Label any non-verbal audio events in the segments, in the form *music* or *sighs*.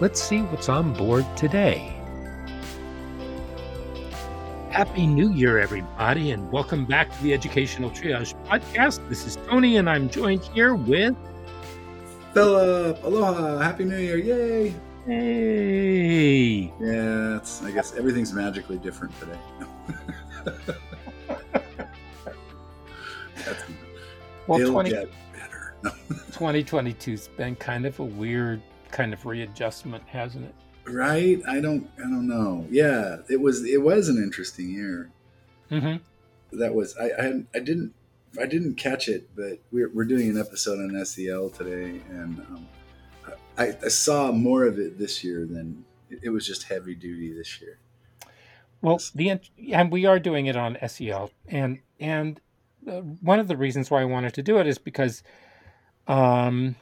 let's see what's on board today. Happy New Year, everybody, and welcome back to the Educational Triage Podcast. This is Tony, and I'm joined here with. Philip, aloha, happy new year, yay! Hey! Yeah, it's, I guess everything's magically different today. *laughs* That's, Well, 20, get better. *laughs* 2022's been kind of a weird kind of readjustment, hasn't it? right? I don't, I don't know. Yeah, it was, it was an interesting year. Mm-hmm. That was, I, I, I didn't, I didn't catch it, but we're, we're doing an episode on SEL today, and um, I, I saw more of it this year than it was just heavy duty this year. Well, the and we are doing it on SEL, and and uh, one of the reasons why I wanted to do it is because um,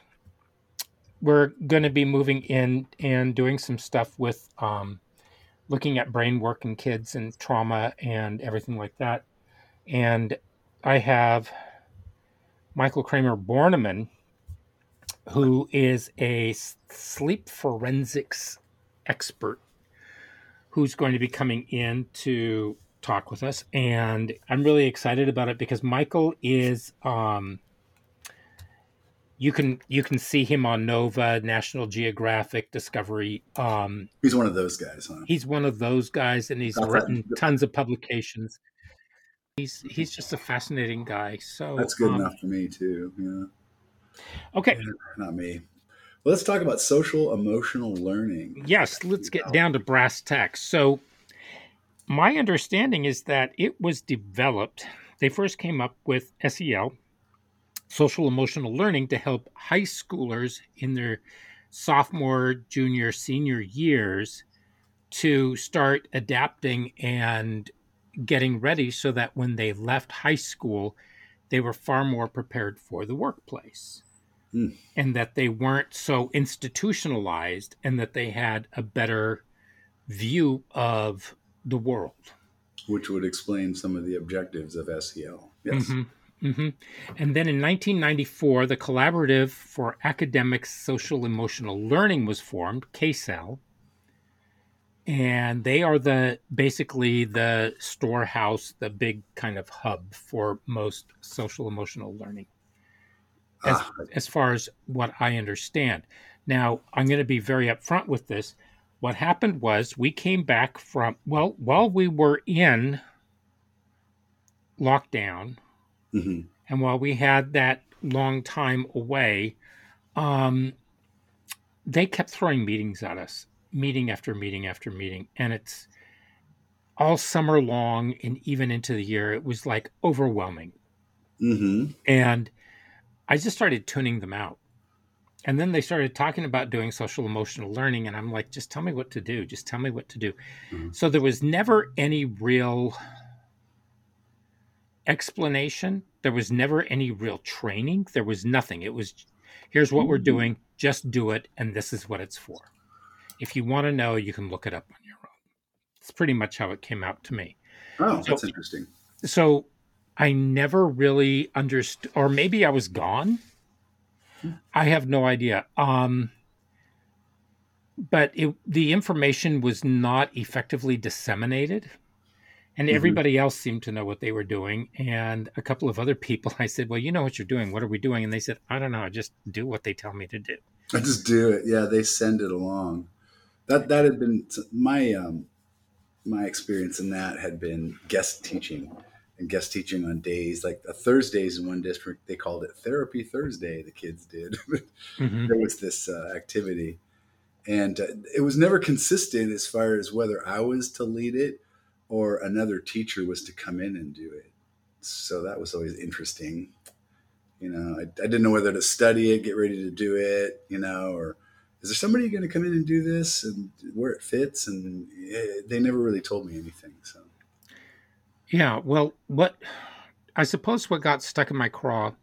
we're going to be moving in and doing some stuff with um, looking at brain work in kids and trauma and everything like that. And I have Michael Cramer Bornemann, who is a sleep forensics expert who's going to be coming in to talk with us and i'm really excited about it because michael is um you can you can see him on nova national geographic discovery um He's one of those guys, huh? he's one of those guys and he's Got that. written tons of publications he's he's just a fascinating guy so That's good um, enough for me too. Yeah, okay not me. Well, let's talk about social emotional learning. Yes, let's get down to brass tacks. So, my understanding is that it was developed, they first came up with SEL, social emotional learning, to help high schoolers in their sophomore, junior, senior years to start adapting and getting ready so that when they left high school, they were far more prepared for the workplace Hmm. and that they weren't so institutionalized and that they had a better view of the world. which would explain some of the objectives of SEL. Yes. Mhm, mhm. And then in 1994, the Collaborative for Academic Social Emotional Learning was formed, CASEL. And they are the basically the storehouse, the big kind of hub for most social emotional learning. as, Ah, as far as what I understand. Now, I'm going to be very upfront with this. What happened was we came back from, well, while we were in lockdown mhm. and while we had that long time away, um, they kept throwing meetings at us, meeting after meeting after meeting. And it's all summer long and even into the year. It was like overwhelming. Mhm. And I just started tuning them out. And then they started talking about doing social emotional learning. And I'm like, just tell me what to do. Just tell me what to do. Mhm. So there was never any real explanation. There was never any real training. There was nothing. It was, here's what we're Mhm. doing. Just do it. And this is what it's for. If you want to know, you can look it up on your own. It's pretty much how it came out to me Oh, So- that's interesting. so I never really understood, or maybe I was gone. I have no idea. Um, but it, the information was not effectively disseminated, and Mhm. everybody else seemed to know what they were doing. And a couple of other people, *laughs* I said, "Well, you know what you're doing. What are we doing?" And they said, "I don't know. I just do what they tell me to do." I just do it. Yeah, they send it along. that that had been my um, my experience in that had been guest teaching and guest teaching on days like Thursdays in one district they called it Therapy Thursday. The kids did. *laughs* mm-hmm. There was this uh, activity, and uh, it was never consistent as far as whether I was to lead it or another teacher was to come in and do it. So that was always interesting. You know, I, I didn't know whether to study it, get ready to do it, you know, or is there somebody going to come in and do this and where it fits? And it, they never really told me anything. So, yeah, well, what I suppose what got stuck in my craw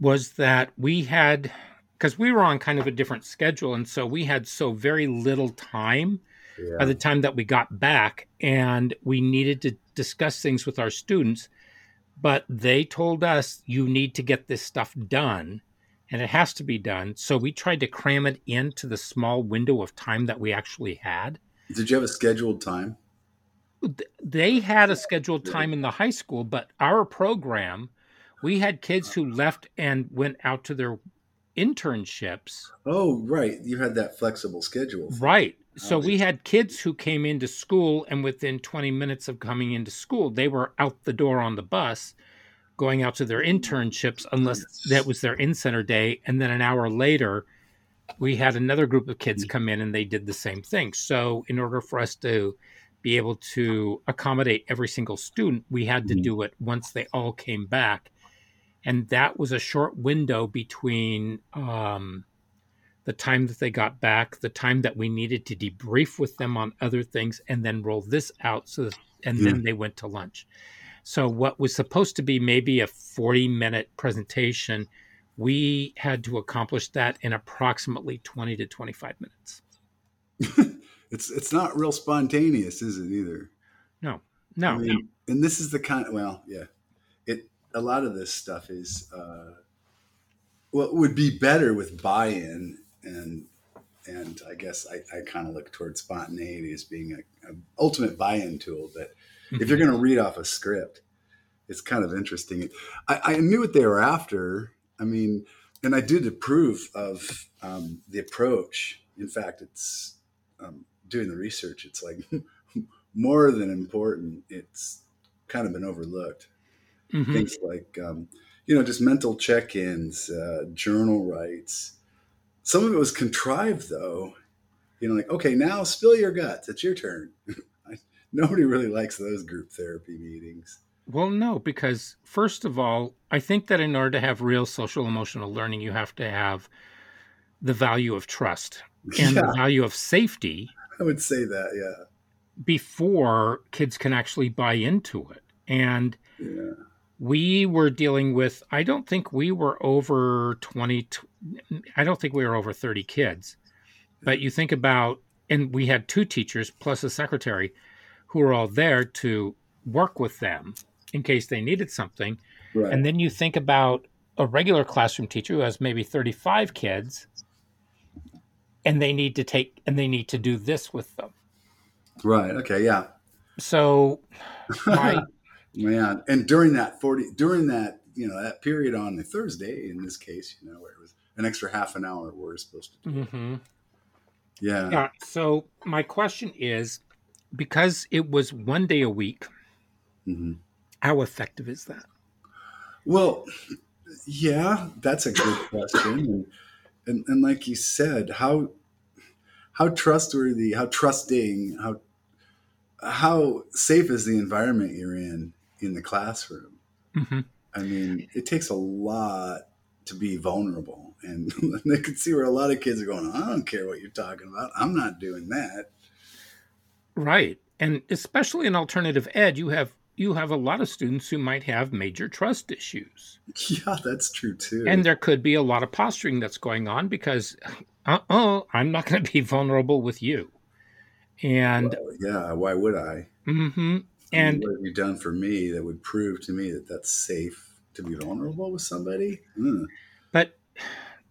was that we had because we were on kind of a different schedule, and so we had so very little time yeah. by the time that we got back, and we needed to discuss things with our students. But they told us you need to get this stuff done and it has to be done. So we tried to cram it into the small window of time that we actually had. Did you have a scheduled time? They had a scheduled time in the high school, but our program, we had kids who left and went out to their internships. Oh, right. You had that flexible schedule. Right. So we had kids who came into school, and within 20 minutes of coming into school, they were out the door on the bus going out to their internships unless that was their in center day. And then an hour later, we had another group of kids mm. come in and they did the same thing. So, in order for us to be able to accommodate every single student, we had to mm-hmm. do it once they all came back. And that was a short window between um, the time that they got back, the time that we needed to debrief with them on other things, and then roll this out. So, that, and then they went to lunch. So, what was supposed to be maybe a 40 minute presentation, we had to accomplish that in approximately 20 to 25 minutes. *laughs* it's it's not real spontaneous, is it either? No, no, I mean, no. And this is the kind. Of, well, yeah, it. A lot of this stuff is uh, well, would be better with buy-in and and I guess I, I kind of look towards spontaneity as being a, a ultimate buy-in tool. But if you're going to read off a script, it's kind of interesting. I, I, knew what they were after. I mean, and I did approve of um, the approach. In fact, it's um, doing the research. It's like *laughs* more than important. It's kind of been overlooked. Mm-hmm. Things like, um, you know, just mental check-ins, uh, journal writes. Some of it was contrived, though. You know, like, okay, now spill your guts. It's your turn. *laughs* Nobody really likes those group therapy meetings. Well, no, because first of all, I think that in order to have real social emotional learning, you have to have the value of trust *laughs* and yeah. the value of safety. I would say that, yeah. Before kids can actually buy into it. And yeah. We were dealing with, I don't think we were over 20, I don't think we were over 30 kids. But you think about, and we had two teachers plus a secretary who were all there to work with them in case they needed something. Right. And then you think about a regular classroom teacher who has maybe 35 kids and they need to take and they need to do this with them. Right. Okay. Yeah. So, my, *laughs* man, and during that 40, during that, you know, that period on the Thursday, in this case, you know, where it was an extra half an hour we're supposed to do. Mm-hmm. Yeah. Yeah. So, my question is because it was one day a week, mm-hmm. How effective is that? Well, yeah, that's a good question. And, and, and like you said, how how trustworthy, how trusting, how how safe is the environment you're in in the classroom? Mm-hmm. I mean, it takes a lot to be vulnerable, and *laughs* they could see where a lot of kids are going. I don't care what you're talking about. I'm not doing that. Right, and especially in alternative ed, you have you have a lot of students who might have major trust issues. *laughs* Yeah, that's true too. And there could be a lot of posturing that's going on because, *laughs* uh oh, I'm not going to be vulnerable with you. And well, yeah, why would I? Mm-hmm. And what have you done for me that would prove to me that that's safe to be vulnerable with somebody? Mm. But,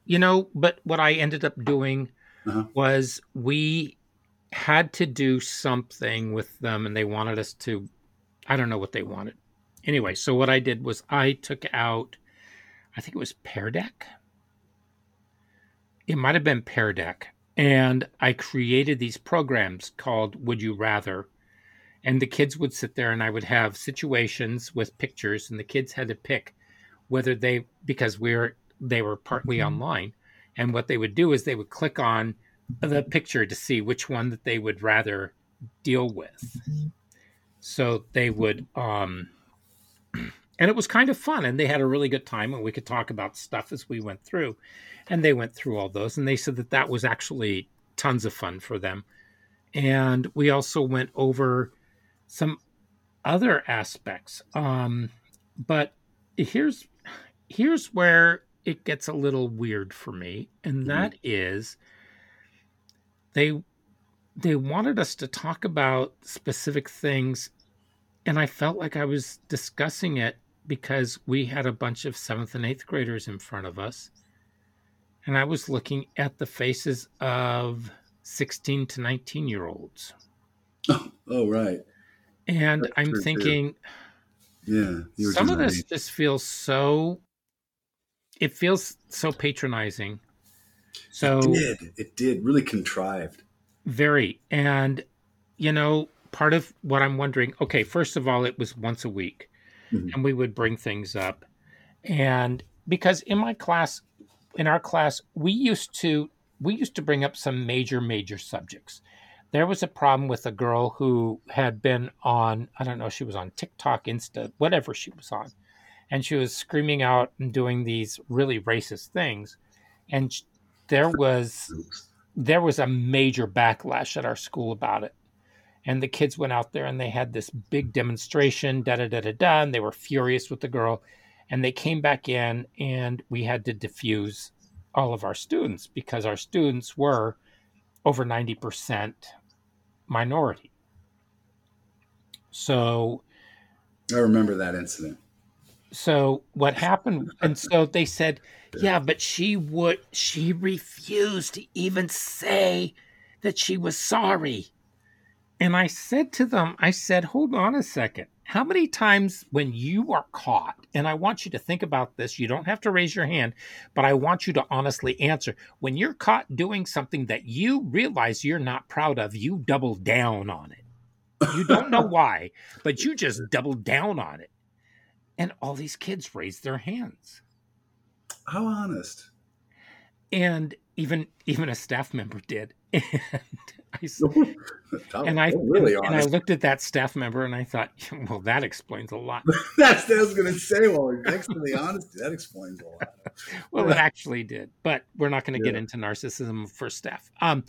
you know, but what I ended up doing uh-huh. was we had to do something with them and they wanted us to I don't know what they wanted. Anyway, so what I did was I took out, I think it was Pear Deck. It might have been Pear Deck. and I created these programs called Would You Rather. And the kids would sit there and I would have situations with pictures and the kids had to pick whether they because we are they were partly mm-hmm. online. And what they would do is they would click on the picture to see which one that they would rather deal with. So they would um *clears throat* and it was kind of fun and they had a really good time and we could talk about stuff as we went through and they went through all those and they said that that was actually tons of fun for them and we also went over some other aspects um, but here's here's where it gets a little weird for me and mm-hmm. that mm-hmm. is they they wanted us to talk about specific things and i felt like i was discussing it because we had a bunch of seventh and eighth graders in front of us and I was looking at the faces of 16 to 19 year olds. Oh, *laughs* oh right. And That's I'm thinking, too. yeah, some of this just feels so, it feels so patronizing. So it did. It did. Really contrived. Very. And, you know, part of what I'm wondering okay, first of all, it was once a week mm-hmm. and we would bring things up. And because in my class, in our class, we used to we used to bring up some major major subjects. There was a problem with a girl who had been on I don't know she was on TikTok, Insta, whatever she was on, and she was screaming out and doing these really racist things, and there was there was a major backlash at our school about it. And the kids went out there and they had this big demonstration, da da da da da, and they were furious with the girl and they came back in and we had to diffuse all of our students because our students were over 90% minority. So i remember that incident. So what happened and so they said yeah but she would she refused to even say that she was sorry. And i said to them i said hold on a second how many times when you are caught, and I want you to think about this, you don't have to raise your hand, but I want you to honestly answer. When you're caught doing something that you realize you're not proud of, you double down on it. You don't know *laughs* why, but you just double down on it. And all these kids raised their hands. How honest. And even even a staff member did. *laughs* And I, *laughs* and I really and, and, I looked at that staff member and I thought, *laughs* well, that explains a lot. *laughs* That's what I was going to say. Well, next to the honesty, that explains a lot. well, it actually did, but we're not going to yeah. get into narcissism for staff. Um,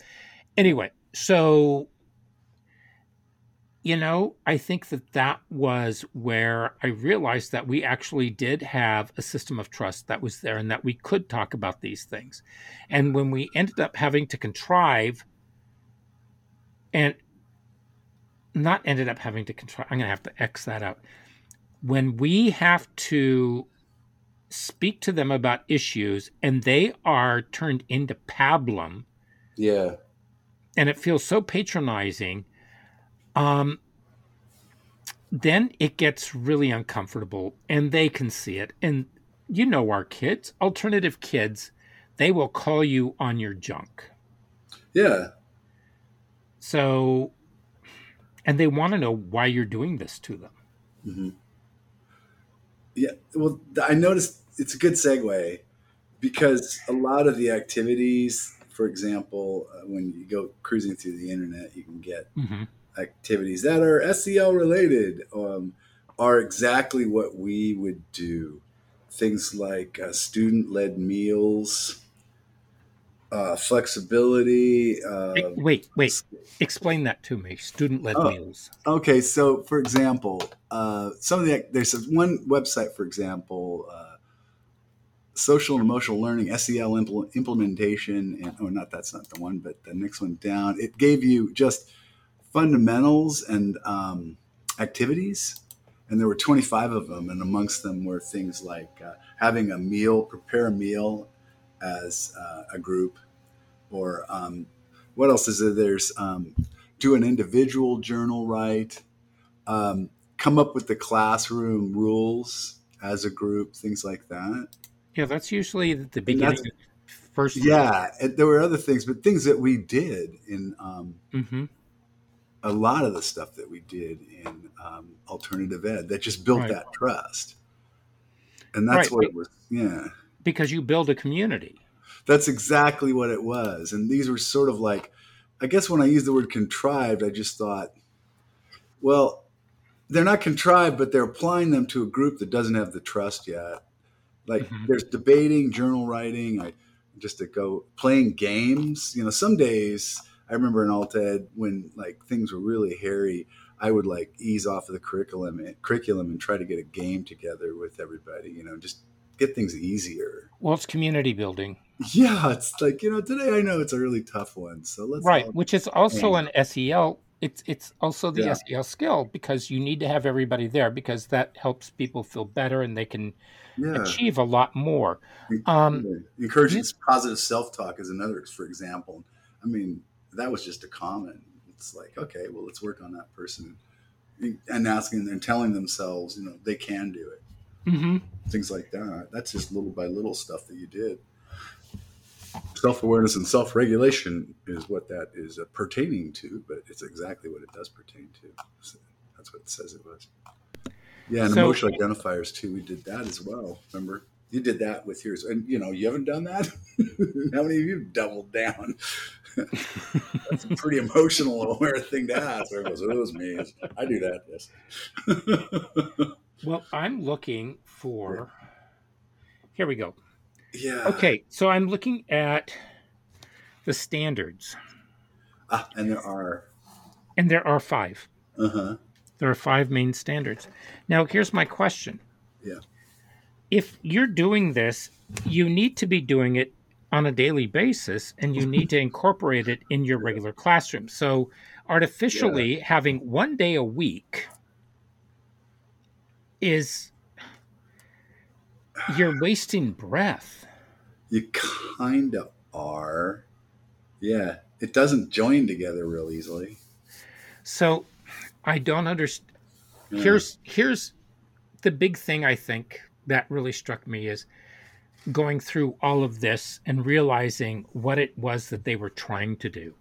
anyway, so you know, I think that that was where I realized that we actually did have a system of trust that was there and that we could talk about these things. And when we ended up having to contrive and not ended up having to contrive, I'm going to have to X that out. When we have to speak to them about issues and they are turned into pablum. Yeah. And it feels so patronizing um, then it gets really uncomfortable and they can see it. And you know, our kids, alternative kids, they will call you on your junk. Yeah. So, and they want to know why you're doing this to them. Mm-hmm. Yeah. Well, I noticed it's a good segue because a lot of the activities, for example, uh, when you go cruising through the internet, you can get mm-hmm activities that are SEL related um, are exactly what we would do. Things like uh, student led meals, uh, flexibility. Uh, wait, wait, explain that to me. Student led oh, meals. Okay, so for example, uh, some of the there's one website, for example, uh, social and emotional learning SEL impl- implementation, and oh, not that's not the one, but the next one down. It gave you just fundamentals and um, activities. And there were 25 of them. And amongst them were things like uh, having a meal, prepare a meal as uh, a group, or um, what else is there? There's um, do an individual journal write, um, come up with the classroom rules as a group, things like that. Yeah, that's usually the beginning first. Yeah, there were other things, but things that we did in um, Mm-hmm. a lot of the stuff that we did in um, alternative ed that just built Right. that trust. And that's Right, what it was. Yeah. Because you build a community. That's exactly what it was. And these were sort of like, I guess when I used the word contrived, I just thought, well, they're not contrived, but they're applying them to a group that doesn't have the trust yet. Like Mhm. there's debating, journal writing, I just to go playing games. You know, some days I remember in alt ed when like things were really hairy, I would like ease off of the curriculum curriculum and try to get a game together with everybody, you know, just get things easier. Well, it's community building, Yeah, it's like you know today I know it's a really tough one, so let's right? all- Which is also an SEL. It's it's also the Yeah. SEL skill because you need to have everybody there because that helps people feel better and they can yeah. achieve a lot more. Um, Encouraging positive self talk is another, for example. I mean, that was just a comment. It's like, okay, well, let's work on that person, and asking and telling themselves, you know, they can do it. Mhm. Things like that. That's just little by little stuff that you did. Self awareness and self regulation is what that is uh, pertaining to, but it's exactly what it does pertain to. So that's what it says it was. Yeah, and So- emotional identifiers too. We did that as well. Remember, you did that with yours, and you know, you haven't done that. *laughs* How many of you doubled down? *laughs* That's a pretty emotional aware thing to ask. Everyone goes, "Oh, "It was me. I do that." Yes. *laughs* Well, I'm looking for. Here we go. yeah. Okay, so I'm looking at the standards, Ah, and there are. and there are five. Uh huh. There are five main standards. Now, here's my question. Yeah. If you're doing this, you need to be doing it on a daily basis and you need to incorporate it in your *laughs* regular classroom. So, artificially having one day a week is you're wasting breath. You kind of are. Yeah. It doesn't join together real easily. So, I don't understand. Yeah. here's here's the big thing i think that really struck me is going through all of this and realizing what it was that they were trying to do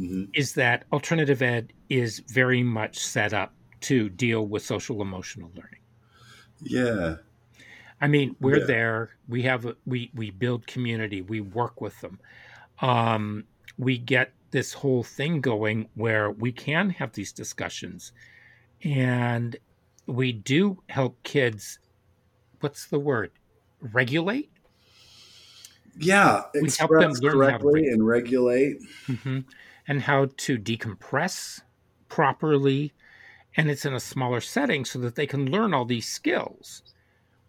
Mhm. is that alternative ed is very much set up to deal with social emotional learning Yeah. i mean we're Yeah. there we have a, we we build community we work with them um we get this whole thing going where we can have these discussions and we do help kids what's the word regulate Yeah. We help them learn how to and regulate. hmm and how to decompress properly and it's in a smaller setting so that they can learn all these skills.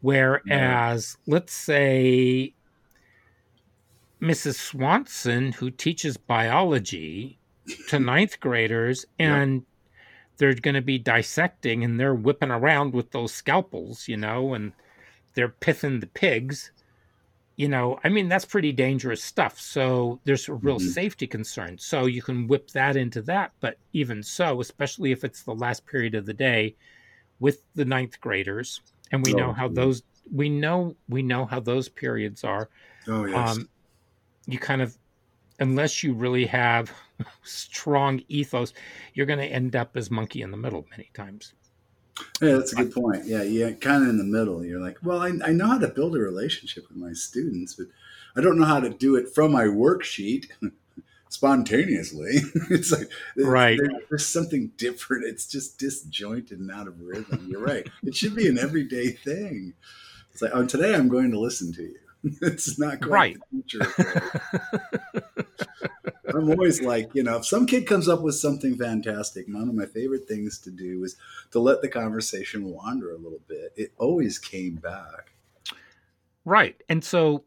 Whereas let's say mrs swanson who teaches biology to *laughs* ninth graders Yeah. and they're going to be dissecting and they're whipping around with those scalpels you know and they're pithing the pigs you know i mean that's pretty dangerous stuff so there's a real Mhm. safety concern so you can whip that into that but even so especially if it's the last period of the day with the ninth graders and we know Oh, how yeah. those we know we know how those periods are Oh, yes. um, you kind of unless you really have *laughs* strong ethos you're going to end up as monkey in the middle many times Yeah, that's a good point. Yeah, yeah, kind of in the middle. You're like, well, I, I know how to build a relationship with my students, but I don't know how to do it from my worksheet *laughs* spontaneously. *laughs* it's like, Right. there- there's something different. It's just disjointed and out of rhythm. You're right. It should be an everyday thing. It's like, oh, today I'm going to listen to you. *laughs* it's not quite Right. future. I'm always like, you know, if some kid comes up with something fantastic, one of my favorite things to do is to let the conversation wander a little bit. It always came back. Right. And so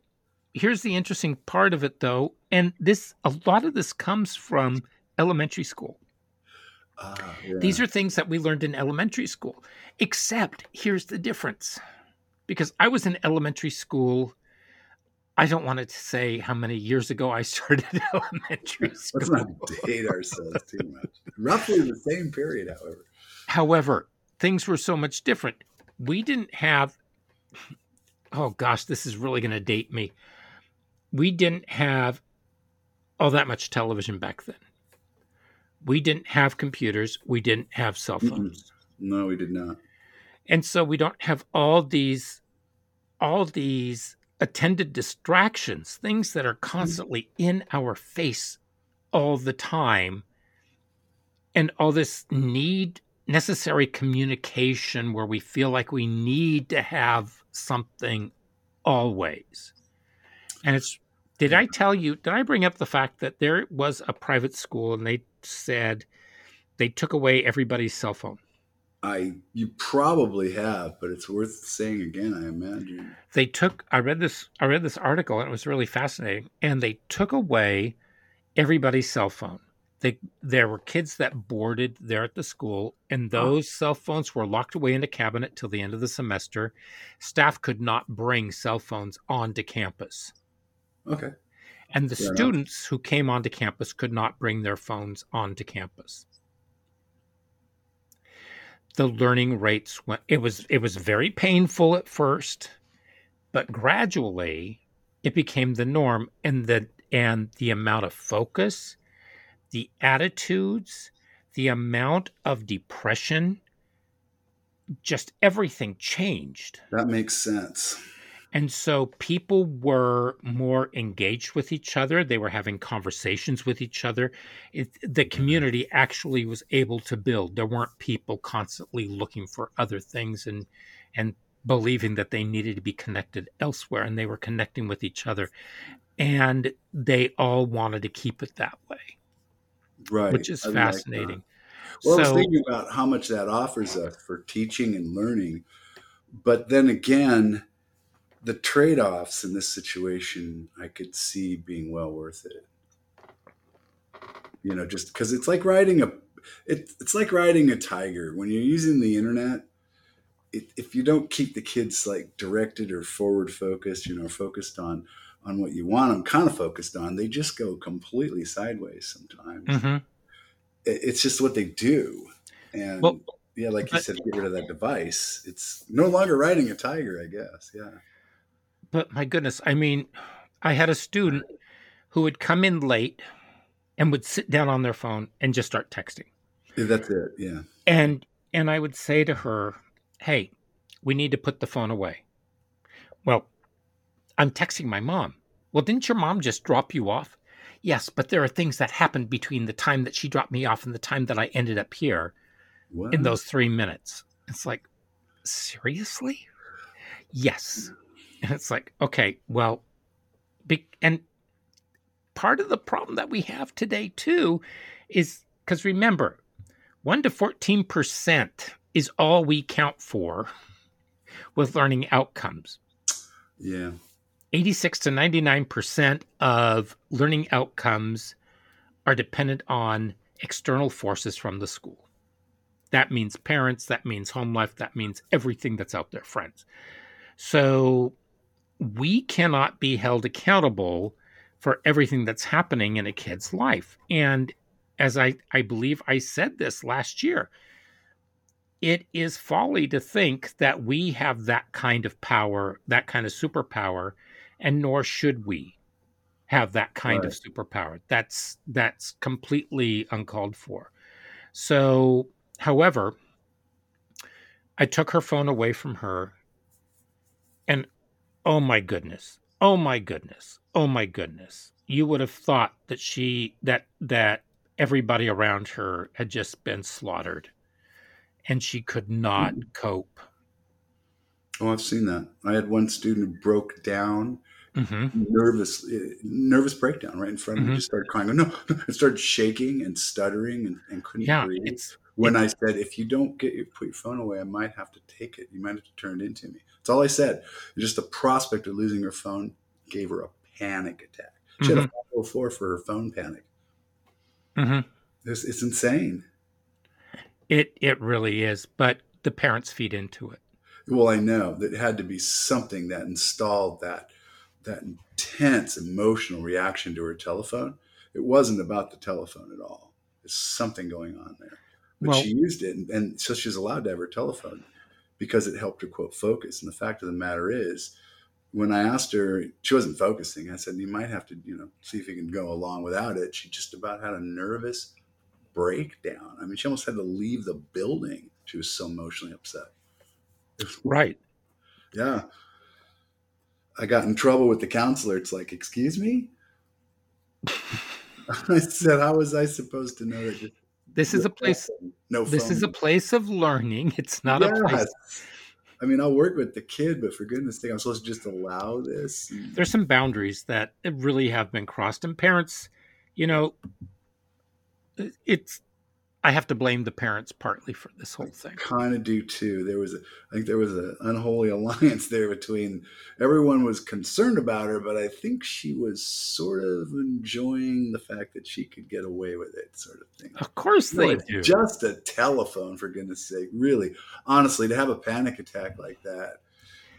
here's the interesting part of it though, and this a lot of this comes from elementary school. Ah, yeah. These are things that we learned in elementary school. Except here's the difference. Because I was in elementary school I don't want to say how many years ago I *laughs* started *laughs* elementary Let's school. not date ourselves too *laughs* much. Roughly the same period, however. However, things were so much different. We didn't have, oh gosh, this is really going to date me. we didn't have all that much television back then. We didn't have computers. We didn't have cell phones. No, we did not. And so we don't have all these all these attended distractions, things that are mm-hmm. constantly in our face all the time. And all this need necessary communication where we feel like we need to have something always. And it's did I mm-hmm. tell you, did I bring up the fact that there was a private school and they said they took away everybody's cell phone? I you probably have, but it's worth saying again, I imagine. They took I read this I read this article and it was really fascinating. And they took away everybody's cell phone. They there were kids that boarded there at the school, and those oh. cell phones were locked away in a cabinet till the end of the semester. Staff could not bring cell phones onto campus. Okay. And the Fair students enough. who came onto campus could not bring their phones onto campus. The learning rates went it was it was very painful at first, but gradually it became the norm and the and the amount of focus, the attitudes, the amount of depression, just everything changed. That makes sense. And so people were more engaged with each other. They were having conversations with each other. It, the mm-hmm. community actually was able to build. There weren't people constantly looking for other things and and believing that they needed to be connected elsewhere and they were connecting with each other. And they all wanted to keep it that way. Right. Which is I fascinating. Like well, so, I was thinking about how much that offers us for teaching and learning. But then again, the trade-offs in this situation i could see being well worth it. You know just because it's like riding a it, it's like riding a tiger. When you're using the internet it, if you don't keep the kids like directed or forward focused you know focused on on what you want them kind of focused on they just go completely sideways sometimes. Mm-hmm. it, it's just what they do. And well, yeah like you said get rid of that device. It's no longer riding a tiger i guess. Yeah but my goodness, I mean, I had a student who would come in late and would sit down on their phone and just start texting. Yeah, that's it. Yeah. And and I would say to her, "Hey, we need to put the phone away." Well, I'm texting my mom. Well, didn't your mom just drop you off? Yes, but there are things that happened between the time that she dropped me off and the time that I ended up here in those 3 minutes. It's like, seriously? Yes. And *laughs* it's like, okay, well, be, and part of the problem that we have today too is because remember, 1 to 14% is all we count for *laughs* with learning outcomes. Yeah. 86 to 99% of learning outcomes are dependent on external forces from the school. That means parents, that means home life, that means everything that's out there, friends. So we cannot be held accountable for everything that's happening in a kid's life. And as I, I believe I said this last year, it is folly to think that we have that kind of power, that kind of superpower, and nor should we have that kind right. of superpower. That's that's completely uncalled for. So, however, I took her phone away from her and oh my goodness. Oh my goodness. Oh my goodness. You would have thought that she that that everybody around her had just been slaughtered and she could not cope. Oh i've seen that. I had one student who broke down mm-hmm. nervous eh, nervous breakdown right in front of mm-hmm. me just started crying. *laughs* No *laughs* and started shaking and stuttering and, and couldn't yeah, breathe. it's, when I said, if you don't get your put your phone away, I might have to take it. You might have to turn it into me. That's all I said. Just the prospect of losing her phone gave her a panic attack. She mm-hmm. had a 504 for her phone panic. Mm-hmm. It's, it's insane. It it really is, but the parents feed into it. Well, I know that had to be something that installed that that intense emotional reaction to her telephone. It wasn't about the telephone at all. There's something going on there. But well, she used it, and, and so she's allowed to have her telephone because it helped her quote focus. And the fact of the matter is, when I asked her, she wasn't focusing. I said, "You might have to, you know, see if you can go along without it." She just about had a nervous breakdown. I mean, she almost had to leave the building. She was so emotionally upset. Right. Yeah. I got in trouble with the counselor. It's like, excuse me? *laughs* I said, how was I supposed to know that? This is a place. No, this is a place of learning. *laughs* It's not a place. I mean, I'll work with the kid, but for goodness sake, I'm supposed to just allow this. There's some boundaries that really have been crossed, and parents, you know, it's I have to blame the parents partly for this whole thing. Kind of do too. There was, a, I think, there was an unholy *laughs* alliance there between everyone was concerned about her, but I think she was sort of enjoying the fact that she could get away with it, sort of thing. Of course they do. Just a telephone, for goodness sake. Really, honestly, to have a panic attack like that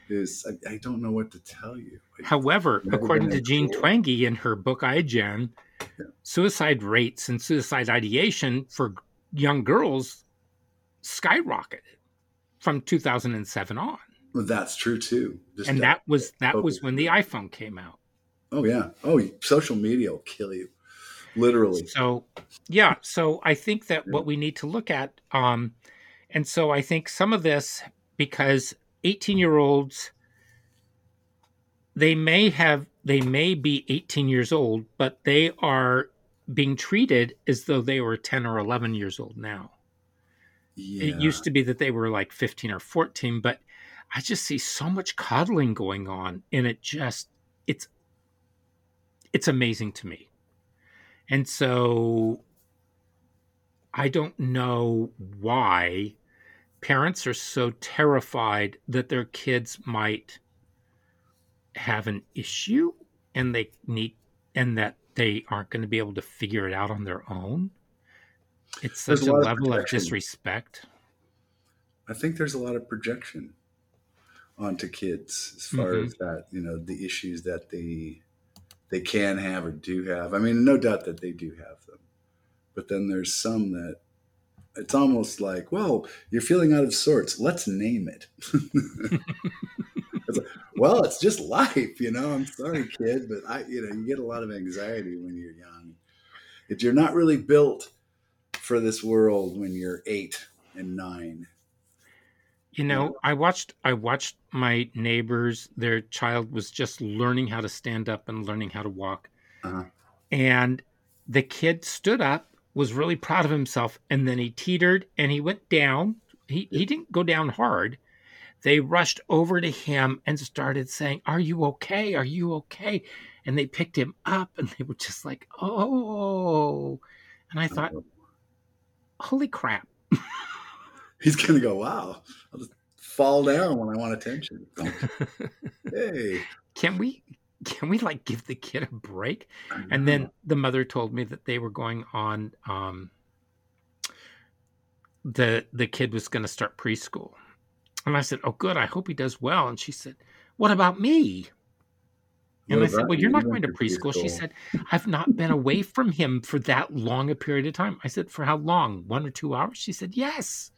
is, I, I don't know what to tell you. I- However, according to Jean explored. Twenge in her book iGen, Yeah. suicide rates and suicide ideation for young girls skyrocketed from 2007 on. well, that's true too. Just And that was that was when the iPhone came out. Oh yeah. Oh, social media will kill you, literally. So, yeah, so I think that what we need to look at um and so I think some of this because 18-year-olds they may have they may be 18 years old, but they are being treated as though they were 10 or 11 years old now. Yeah. It used to be that they were like 15 or 14, but I just see so much coddling going on and it just it's it's amazing to me. And so I don't know why parents are so terrified that their kids might have an issue and they need and that they aren't going to be able to figure it out on their own. It's There's such a a of level of protection. disrespect. I think there's a lot of projection onto kids as far Mhm. as that, you know, the issues that they they can have or do have. I mean, no doubt that they do have them. But then there's some that it's almost like, well, you're feeling out of sorts. Let's name it. *laughs* Like, well, it's just life, you know. I'm sorry, kid, but I, you know, you get a lot of anxiety when you're young. If you're not really built for this world when you're eight and nine, You know, I watched I watched my neighbors, their child was just learning how to stand up and learning how to walk. Uh-huh. And the kid stood up, was really proud of himself, and then he teetered and he went down. He he didn't go down hard. They rushed over to him and started saying, "Are you okay? Are you okay?" And they picked him up and they were just like, "Oh." And I thought, "Holy crap." he's gonna go, wow, I'll just fall down when I want attention. *laughs* hey. can we can we like give the kid a break and then the mother told me that they were going on um the the kid was going to start preschool and i said oh good i hope he does well. And she said what about me? And What i said well you? you're not going to to preschool. She said i've not been away from him for that long a period of time. I said for how long? One or two hours? She said yes.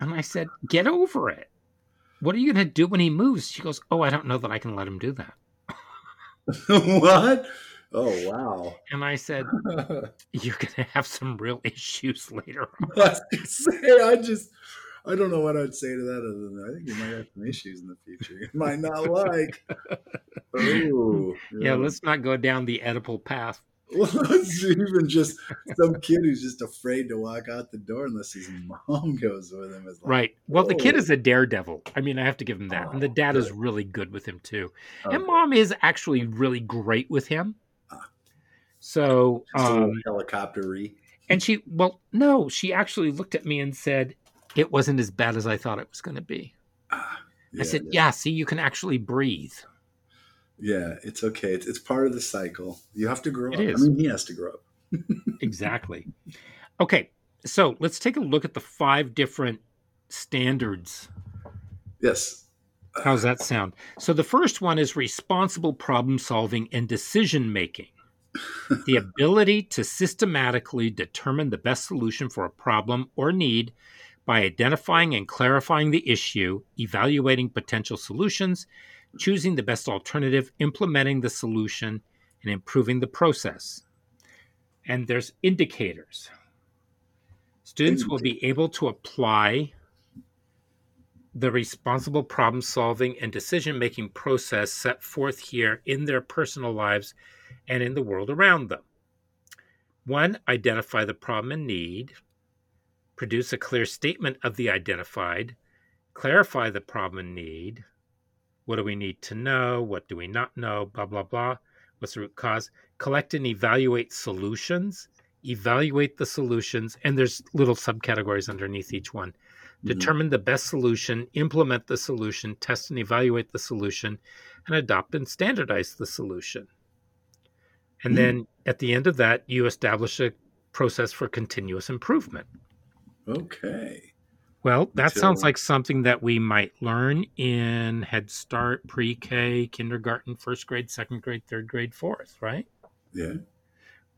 And i said get over it. What are you going to do when he moves? She goes oh i don't know that i can let him do that. *laughs* What? Oh wow. and i said *laughs* you're going to have some real issues later on. I say, I just I don't know what I'd say to that other than I think you might have some issues in the future. You might not like. *laughs* Ooh, Yeah, let's not go down the Oedipal path. *laughs* Well, it's even just some kid who's just afraid to walk out the door unless his mom goes with him. Like, Right. Well, the kid is a daredevil. I mean, I have to give him that. And the Oh, dad is really good with him too. oh, And mom is actually really great with him. Ah. So, um, helicopter-y. and she, well, no, she actually looked at me and said, it wasn't as bad as I thought it was going to be. Ah, I said, yeah, see, you can actually breathe. yeah, it's okay. It's, it's part of the cycle. You have to grow It up. is. I mean, he has to grow up. *laughs* Exactly. Okay. So let's take a look at the five different standards Yes. How's that sound? So the first one is responsible problem solving and decision making. the *laughs* ability to systematically determine the best solution for a problem or need by identifying and clarifying the issue, evaluating potential solutions, choosing the best alternative, implementing the solution, and improving the process. And there's indicators. Students will be able to apply the responsible problem solving and decision making process set forth here in their personal lives and in the world around them. One, identify the problem and need, produce a clear statement of the identified, clarify the problem and need. What do we need to know? What do we not know? Blah, blah, blah. What's the root cause? Collect and evaluate solutions, evaluate the solutions, and there's little subcategories underneath each one. Mm-hmm. Determine the best solution, implement the solution, test and evaluate the solution, and adopt and standardize the solution. And mm. then at the end of that, you establish a process for continuous improvement. Okay. Well, that Until... sounds like something that we might learn in Head Start, pre K, kindergarten, first grade, second grade, third grade, fourth, right? Yeah.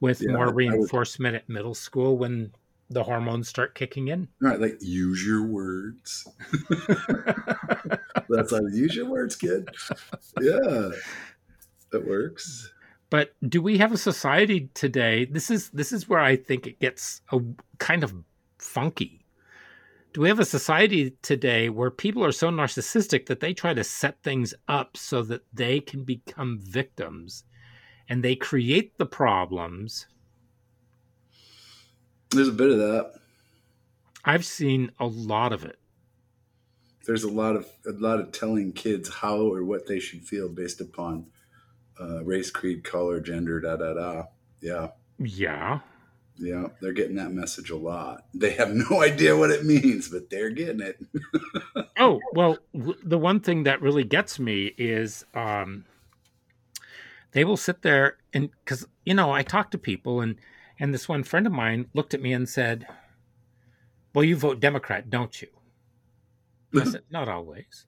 With yeah, more reinforcement would... at middle school when the hormones start kicking in. Right, like use your words. *laughs* That's how use your words, kid. Yeah, that works. But do we have a society today? This is this is where I think it gets a kind of funky. Do we have a society today where people are so narcissistic that they try to set things up so that they can become victims and they create the problems? There's a bit of that. I've seen a lot of it. There's a lot of a lot of telling kids how or what they should feel based upon uh, race, creed, color, gender, da da da. Yeah. Yeah. Yeah, they're getting that message a lot. They have no *laughs* idea what it means, but they're getting it. *laughs* oh well, w- the one thing that really gets me is um, they will sit there and because you know I talk to people and and this one friend of mine looked at me and said, "Well, you vote Democrat, don't you?" I said, *laughs* "Not always."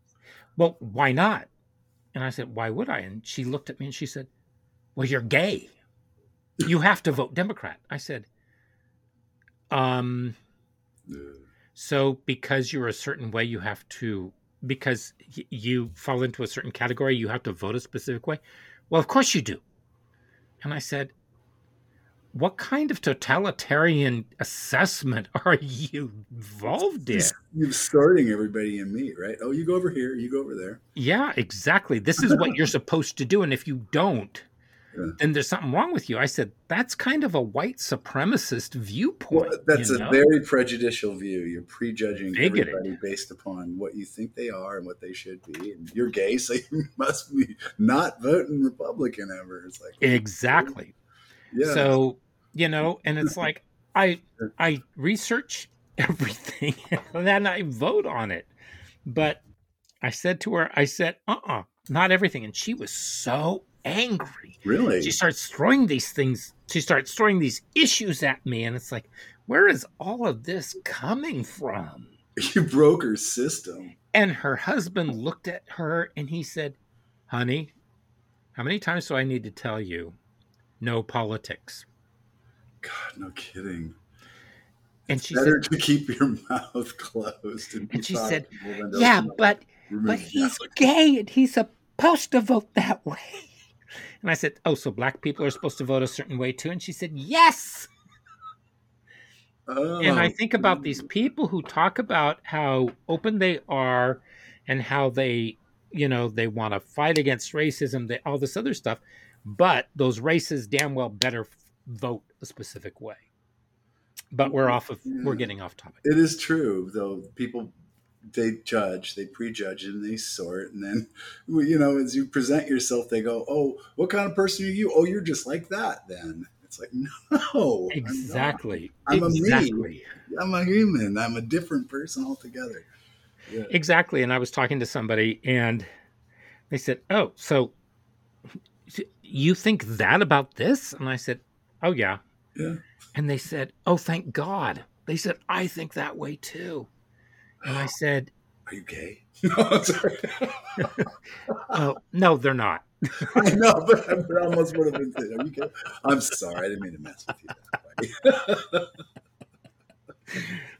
Well, why not? And I said, Why would I? And she looked at me and she said, Well, you're gay. You have to vote Democrat. I said, Um, so because you're a certain way, you have to, because you fall into a certain category, you have to vote a specific way. Well, of course you do. And I said, what kind of totalitarian assessment *laughs* are you involved in? You're starting everybody in me, right? Oh, you go over here, you go over there. Yeah, exactly. This is what you're supposed to do. And if you don't, yeah. then there's something wrong with you. I said, that's kind of a white supremacist viewpoint. Well, that's you know? a very prejudicial view. You're prejudging Bigoted. everybody based upon what you think they are and what they should be. And you're gay, so *laughs* you must be not voting Republican ever. It's like exactly. Yeah. So, you know, and it's like I *laughs* I research *laughs* everything and then I vote on it. But I said to her, I said, uh-uh, not everything. And she was so angry. Really? She starts throwing these things, she starts throwing these issues at me. And it's like, where is all of this coming from? *laughs* You broke her system. And her husband looked at her and he said, Honey, how many times do I need to tell you no politics. God, no kidding. And it's she better said, to keep your *laughs* mouth closed. And, and she said, "Yeah, but but he's gay and he's supposed to vote that way." And I said, "Oh, so black people are supposed to vote a certain way too?" And she said, "Yes." Oh. And I oh. think about these people who talk about how open they are and how they, you know, they want to fight against racism, they, all this other stuff but those races damn well better vote a specific way. But we're off of yeah. we're getting off topic. It is true though. People they judge, they prejudge, and they sort, and then you know as you present yourself, they go, "Oh, what kind of person are you? Oh, you're just like that." Then it's like, *laughs* no, exactly. I'm, I'm exactly. a me. I'm a human. I'm a different person altogether. Yeah. Exactly. And I was talking to somebody, and they said, "Oh, so you think that about this? And I said, oh, yeah. Yeah. And they said, oh, thank God. They said, I think that way too. And I said, Are you gay? *laughs* No, sorry. oh, *laughs* no, they're not. *laughs* I know, but I, but I almost would have been saying, Are you gay? I'm sorry. I didn't mean to mess with you.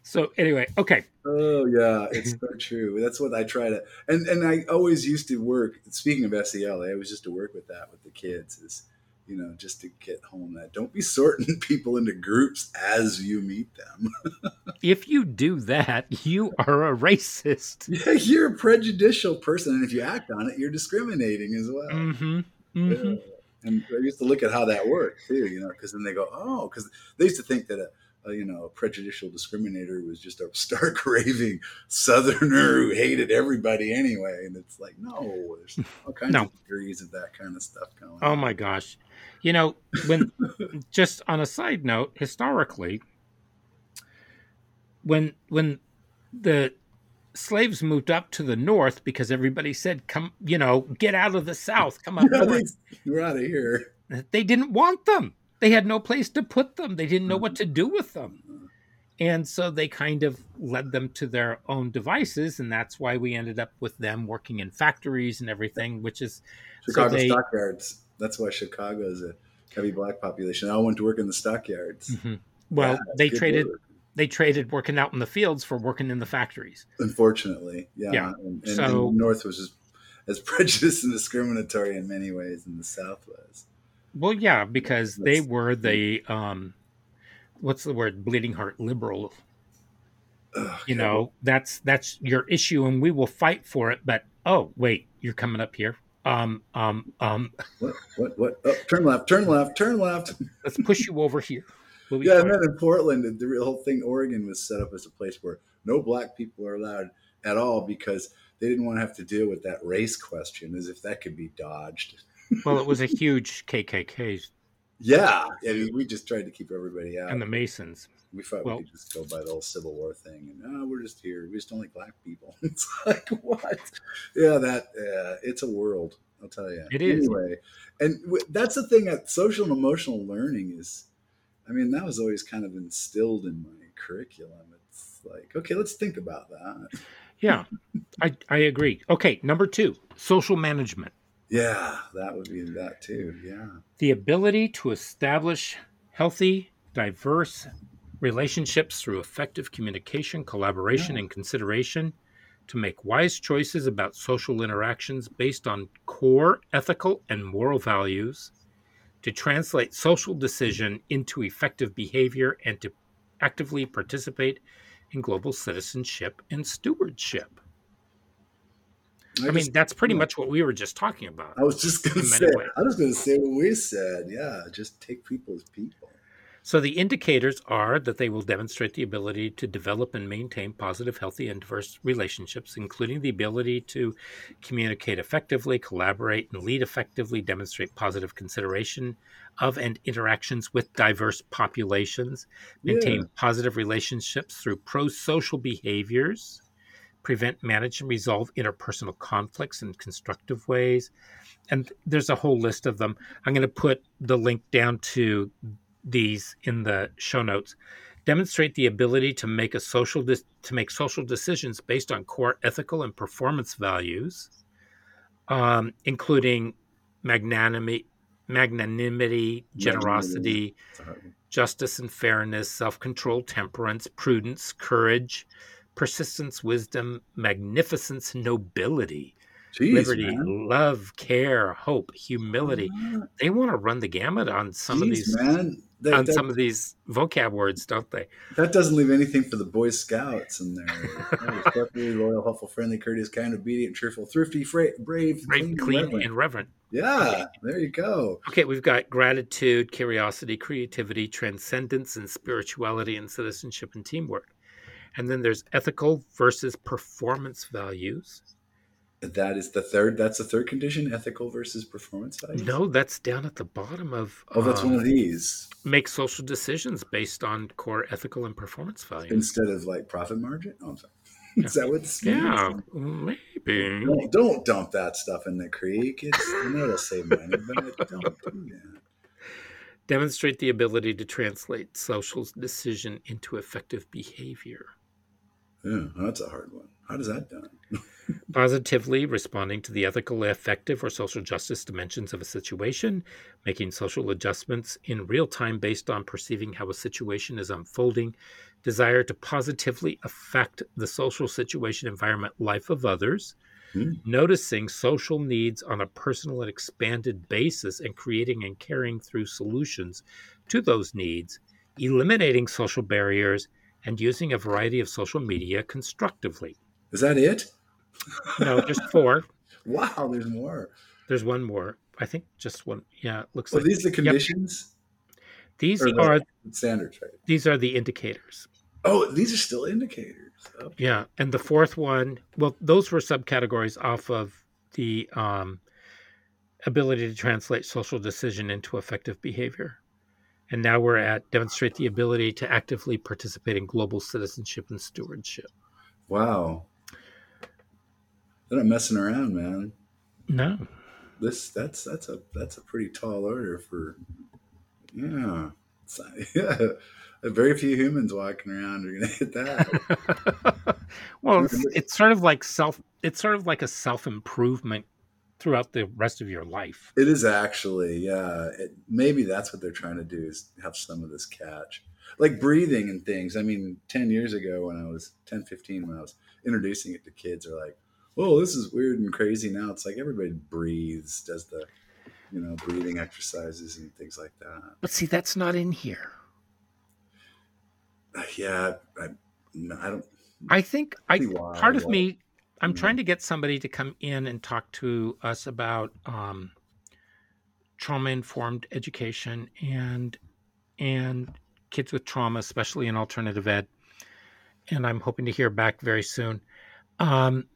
so, anyway, okay. Oh yeah, it's so true. That's what I try to, and and I always used to work. Speaking of SEL, I always used to work with that with the kids. Is you know just to get home that don't be sorting *laughs* people into groups as you meet them. *laughs* if you do that, you are a racist. *laughs* Yeah, you're a prejudicial person, and if you act on it, you're discriminating as well. Mm-hmm. Mm-hmm. Yeah. And I used to look at how that worked too, you know, because then they go, oh, because they used to think that a a, you know, a prejudicial discriminator was just a stark raving Southerner who hated everybody anyway. And it's like, no, there's all kinds no. of degrees of that kind of stuff going Oh my gosh. You know, when *laughs* just on a side note, historically, when when the slaves moved up to the north because everybody said, "Come, you know, get out of the south, come up *laughs* north." You're out of here. They didn't want them they had no place to put them. They didn't know what to mm-hmm. do with them. And so they kind of led them to their own devices. And that's why we ended up with them working in factories and everything, which is Chicago so they, stockyards. That's why Chicago is a heavy black population. I went to work in the stockyards. Mm-hmm. Well, yeah, they traded. Work. They traded working out in the fields for working in the factories. Unfortunately, yeah. yeah. And, and, so, and North was as, as *laughs* prejudiced and discriminatory in many ways, and the South was. Well, yeah, because they were the um, what's the word? Bleeding heart liberal. You know, that's that's your issue, and we will fight for it. But oh, wait, you're coming up here. Um, um, um. What? What? What? Oh, turn left. Turn left. Turn left. Let's push you over here. We'll yeah, and then in Portland, the whole thing, Oregon was set up as a place where no black people are allowed at all because they didn't want to have to deal with that race question, as if that could be dodged well, it was a *laughs* huge KKK. Yeah, I mean, we just tried to keep everybody out. And the Masons. We thought well, we could just go by the whole Civil War thing, and oh, we're just here. We just don't like black people. *laughs* It's like what? Yeah, that. Yeah, it's a world. I'll tell you. It is anyway, and w- that's the thing. At social and emotional learning is, I mean, that was always kind of instilled in my curriculum. It's like, okay, let's think about that. Yeah, I I agree. Okay, number two, social management. Yeah, that would be that too. Yeah. The ability to establish healthy, diverse relationships through effective communication, collaboration, yeah. and consideration to make wise choices about social interactions based on core ethical and moral values, to translate social decision into effective behavior, and to actively participate in global citizenship and stewardship. I, I mean, that's pretty much what we were just talking about. I was just going to say. Ways. I was going to say what we said. Yeah, just take people as people. So the indicators are that they will demonstrate the ability to develop and maintain positive, healthy, and diverse relationships, including the ability to communicate effectively, collaborate, and lead effectively, demonstrate positive consideration of and interactions with diverse populations, maintain yeah. positive relationships through pro social behaviors prevent, manage, and resolve interpersonal conflicts in constructive ways. And there's a whole list of them. I'm going to put the link down to these in the show notes. Demonstrate the ability to make a social de- to make social decisions based on core ethical and performance values, um, including magnanimity, magnanimity, generosity, justice and fairness, self-control, temperance, prudence, courage, persistence, wisdom, magnificence, nobility, Jeez, liberty, man. love, care, hope, humility. They want to run the gamut on some Jeez, of these man. That, on that, some of these vocab words, don't they? That doesn't leave anything for the Boy Scouts in there. *laughs* Respectfully, loyal, helpful, friendly, courteous, kind, obedient, cheerful, thrifty, fra- brave, brave, clean, clean reverent. and reverent. Yeah, there you go. Okay, we've got gratitude, curiosity, creativity, transcendence, and spirituality, and citizenship and teamwork. And then there's ethical versus performance values. That is the third. That's the third condition: ethical versus performance values. No, that's down at the bottom of. Oh, that's um, one of um, these. Make social decisions based on core ethical and performance values instead of like profit margin. Oh, I'm sorry. *laughs* Is that what? Yeah, maybe. Don't, don't, dump that stuff in the creek. It's I know it'll save money, but don't do that. Demonstrate the ability to translate social decision into effective behavior. Yeah, that's a hard one. How does that done? *laughs* Positively responding to the ethical, effective, or social justice dimensions of a situation, making social adjustments in real time based on perceiving how a situation is unfolding, desire to positively affect the social situation, environment, life of others, Hmm. noticing social needs on a personal and expanded basis, and creating and carrying through solutions to those needs, eliminating social barriers, and using a variety of social media constructively. Is that it? No, just four. *laughs* Wow, there's more. There's one more. I think just one. Yeah, it looks So like these the conditions these the- are standards, right? these are the indicators. Oh, these are still indicators. Oh, Yeah, and the fourth one, well, those were subcategories off of the um, ability to translate social decision into effective behavior. And now we're at demonstrate the ability to actively participate in global citizenship and stewardship. wow. They're not messing around, man. No, This that's that's a that's a pretty tall order for yeah. *laughs* Yeah. Very few humans walking around are gonna *laughs* hit that. *laughs* well, it's, it's sort of like self. It's sort of like a self improvement throughout the rest of your life. It is actually, yeah. It, maybe that's what they're trying to do is have some of this catch. Like breathing and things. I mean, 10 years ago when I was 10, 15, when I was introducing it to kids, are like, oh, this is weird and crazy. Now it's like everybody breathes, does the, you know, breathing exercises and things like that. But see, that's not in here. Uh, Yeah, I, no, I don't. I think I why, part of why. me I'm Mhm. trying to get somebody to come in and talk to us about um, trauma informed education and and kids with trauma, especially in alternative ed. And I'm hoping to hear back very soon. Um,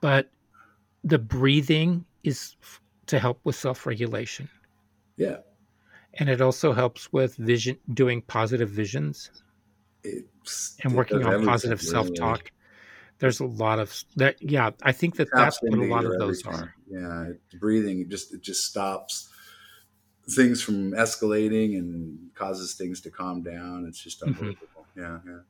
but the breathing is f- to help with self regulation, Yeah, and it also helps with vision, doing positive visions. it's and working on positive really. self-talk there's a lot of that yeah i think that that's what a lot of those everything. are Yeah, breathing it just it just stops things from escalating and causes things to calm down. It's just Mhm. unbelievable. Yeah, yeah.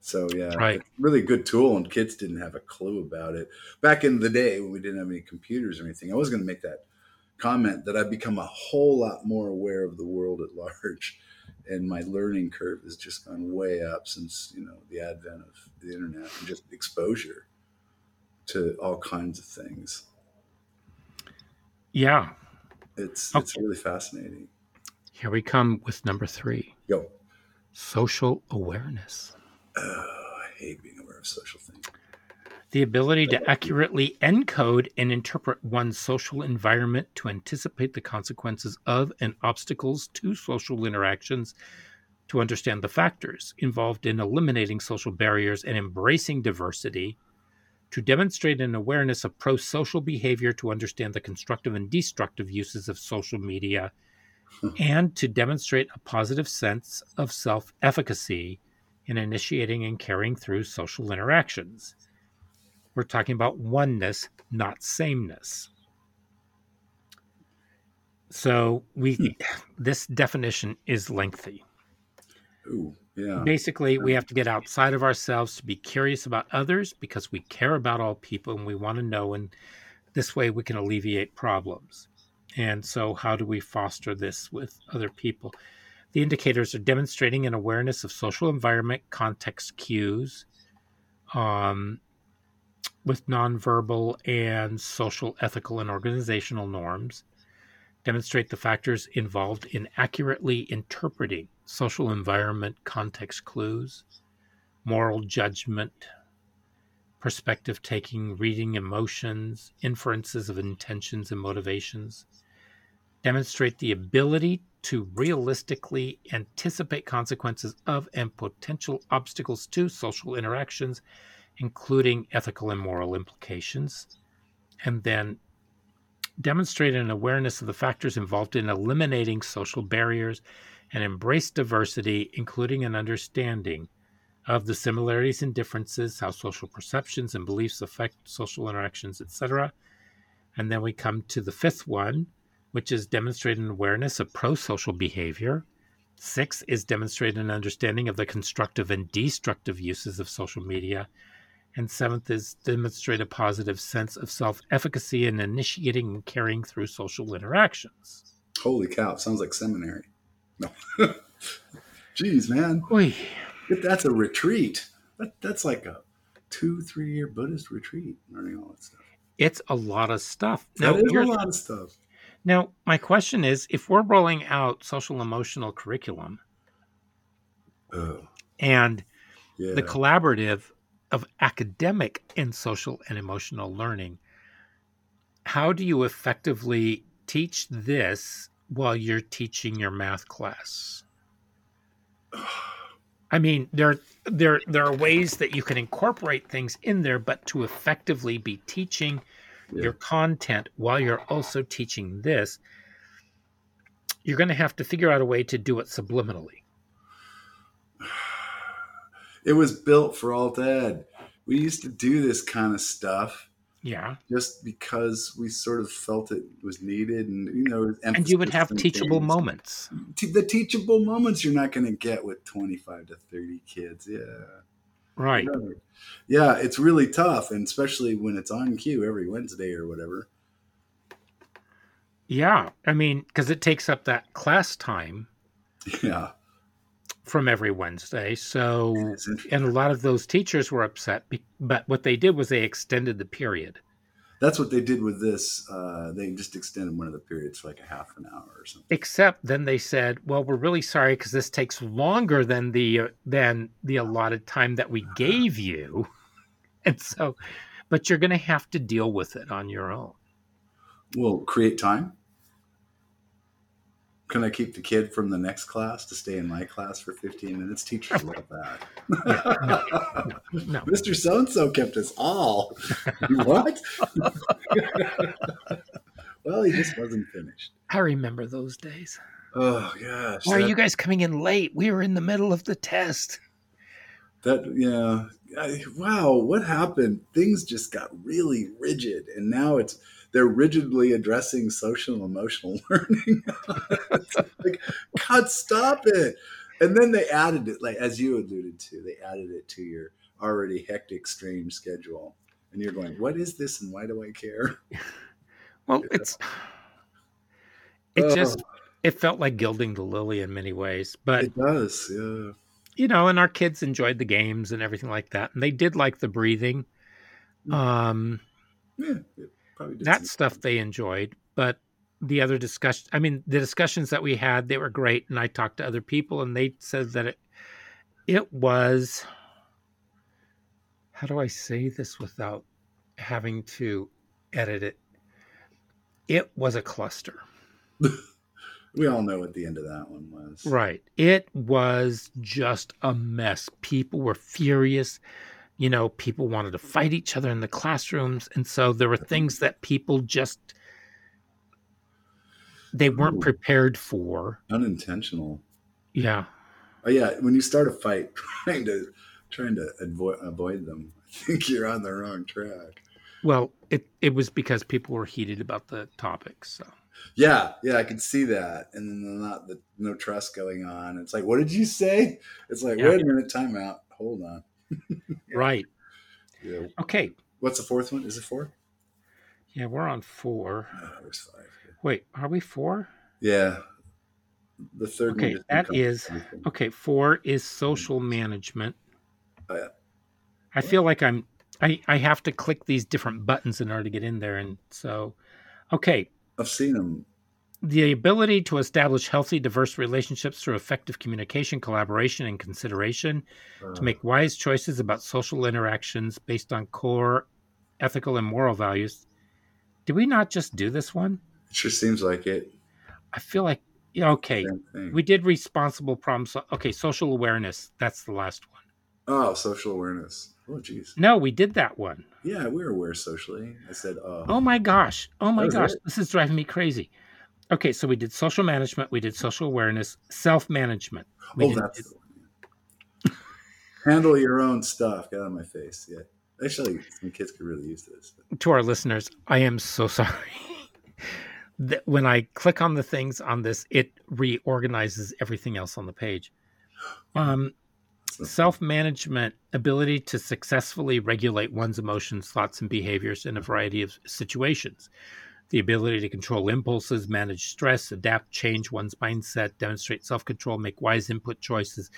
So yeah, Right. really good tool, and kids didn't have a clue about it back in the day when we didn't have any computers or anything. I was going to make that comment that I've become a whole lot more aware of the world at *laughs* large, and my learning curve has just gone way up since you know the advent of the internet and just exposure to all kinds of things. yeah It's Okay. it's really fascinating. here we come with number three Go. social awareness Oh, I hate being aware of social things. the ability to accurately encode and interpret one's social environment to anticipate the consequences of and obstacles to social interactions to understand the factors involved in eliminating social barriers and embracing diversity to demonstrate an awareness of pro-social behavior to understand the constructive and destructive uses of social media hmm. and to demonstrate a positive sense of self-efficacy in initiating and carrying through social interactions we're talking about oneness, not sameness. So we hmm. this definition is lengthy. Ooh, yeah. Basically, we have to get outside of ourselves to be curious about others because we care about all people and we want to know and this way we can alleviate problems. And so how do we foster this with other people? The indicators are demonstrating an awareness of social environment, context cues, um, with nonverbal and social, ethical, and organizational norms, demonstrate the factors involved in accurately interpreting social environment context clues, moral judgment, perspective taking, reading emotions, inferences of intentions and motivations, demonstrate the ability to realistically anticipate consequences of and potential obstacles to social interactions including ethical and moral implications, and then demonstrate an awareness of the factors involved in eliminating social barriers and embrace diversity, including an understanding of the similarities and differences, how social perceptions and beliefs affect social interactions, etc. And then we come to the fifth one, which is demonstrate an awareness of pro social behavior. Six is demonstrate an understanding of the constructive and destructive uses of social media And seventh is demonstrate a positive sense of self efficacy in initiating and carrying through social interactions. Holy cow! Sounds like seminary. No, *laughs* jeez, man, Oy. that's a retreat. That, that's like a two, three year Buddhist retreat, learning all that stuff. It's a lot of stuff. Now, That is a lot of stuff. Now, my question is if we're rolling out social emotional curriculum Oh, and yeah. the collaborative of academic and social and emotional learning, how do you effectively teach this while you're teaching your math class? I mean, there there there are ways that you can incorporate things in there, but to effectively be teaching Yeah. your content while you're also teaching this, you're going to have to figure out a way to do it subliminally. *sighs* it was built for alt ed. We used to do this kind of stuff Yeah, just because we sort of felt it was needed, and you know, and you would have teachable things. moments. The teachable moments you're not going to get with 25 to 30 kids. Yeah. Right. Yeah, it's really tough, and especially when it's on cue every Wednesday or whatever. Yeah, I mean, because it takes up that class time *laughs* Yeah, from every Wednesday. So, and a lot of those teachers were upset, be- but what they did was they extended the period. That's what they did with this. Uh, they just extended one of the periods for like a half an hour or something. Except then they said, "Well, we're really sorry because this takes longer than the uh, than the allotted time that we gave you," *laughs* and so, but you're going to have to deal with it on your own. Well, create time. Can I keep the kid from the next class to stay in my class for 15 minutes? Teachers love that. *laughs* No, Mr. So and so kept us all. *laughs* what? *laughs* well, he just wasn't finished. I remember those days. Oh gosh. Why are you guys coming in late? We were in the middle of the test. That yeah. I, wow, what happened? Things just got really rigid, and now it's they're rigidly addressing social and emotional *laughs* learning. *laughs* Like, God, stop it! And then they added it, like as you alluded to, they added it to your already hectic, strange schedule, and you're going, "What is this, and why do I care?" *laughs* Well, it's it Oh, just it felt like gilding the lily in many ways, but it does, yeah. you know, and our kids enjoyed the games and everything like that, and they did like the breathing. Um, Yeah, probably did that stuff they enjoyed, but the other discussion, I mean, the discussions that we had, they were great, and I talked to other people, and they said that it it was. How do I say this without having to edit it? It was a cluster. *laughs* We all know what the end of that one was. Right. It was just a mess. People were furious. You know, people wanted to fight each other in the classrooms. And so there were mm-hmm. things that people just they weren't Ooh. prepared for. Unintentional. Yeah. Oh yeah, when you start a fight *laughs* trying to trying to avoid avoid them, I think you're on the wrong track. Well, it, it was because people were heated about the topics. So Yeah, yeah, I could see that, and then not the no trust going on. It's like, what did you say? It's like, Yeah. wait a minute, time out. Hold on. *laughs* right. Yeah. Okay. What's the fourth one? Is it four? Yeah, we're on four. Oh, there's five. Wait, are we four? Yeah, the third Okay, that is- everything. Okay, four is mm-hmm. social management. Oh, yeah. I feel like I'm I, I have to click these different buttons in order to get in there. And so okay. I've seen them. The ability to establish healthy, diverse relationships through effective communication, collaboration, and consideration Uh, to make wise choices about social interactions based on core ethical and moral values. Did we not just do this one? it sure seems like it. I feel like okay. We did responsible problem. Okay, social awareness. That's the last one. oh, social awareness. Oh, geez. No, we did that one. Yeah, we're aware socially. I said, oh, Oh my gosh. Oh my gosh. it? This is driving me crazy. Okay, so we did social management, we did social awareness, self management. Oh, did- that's the. Handle your own stuff. Get out of my face. Yeah. Actually, some kids could really use this. to our listeners, I am so *laughs* sorry. that when I click on the things on this, it reorganizes everything else on the page. Um, Self management, ability to successfully regulate one's emotions, thoughts, and behaviors in a variety of situations. The ability to control impulses, manage stress, adapt, change one's mindset, demonstrate self control, make wise input choices,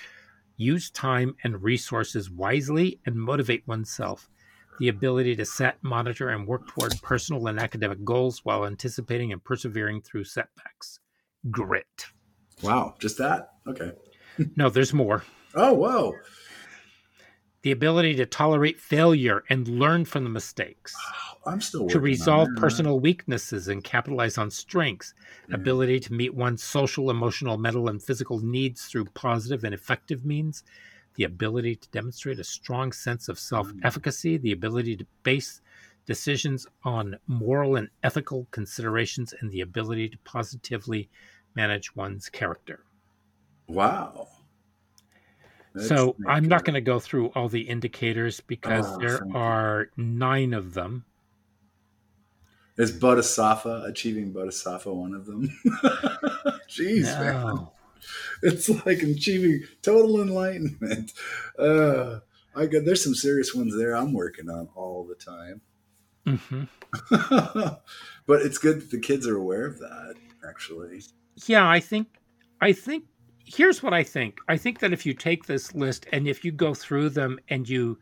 use time and resources wisely, and motivate oneself. The ability to set, monitor, and work toward personal and academic goals while anticipating and persevering through setbacks. Grit. Wow, just that? Okay. no, there's more. Oh, whoa. The ability to tolerate failure and learn from the mistakes. I'm still to resolve personal weaknesses and capitalize on strengths. Yeah. Ability to meet one's social, emotional, mental, and physical needs through positive and effective means. The ability to demonstrate a strong sense of mm. self efficacy. The ability to base decisions on moral and ethical considerations. And the ability to positively manage one's character. Wow. That's so I'm not going to go through all the indicators because oh, there are nine of them. Is Bodhisattva achieving Bodhisattva one of them? *laughs* Jeez, no. man. It's like achieving total enlightenment. Uh, I got there's some serious ones there I'm working on all the time. Mm-hmm. *laughs* but it's good that the kids are aware of that. Actually, yeah, I think I think here's what I think. I think that if you take this list and if you go through them and you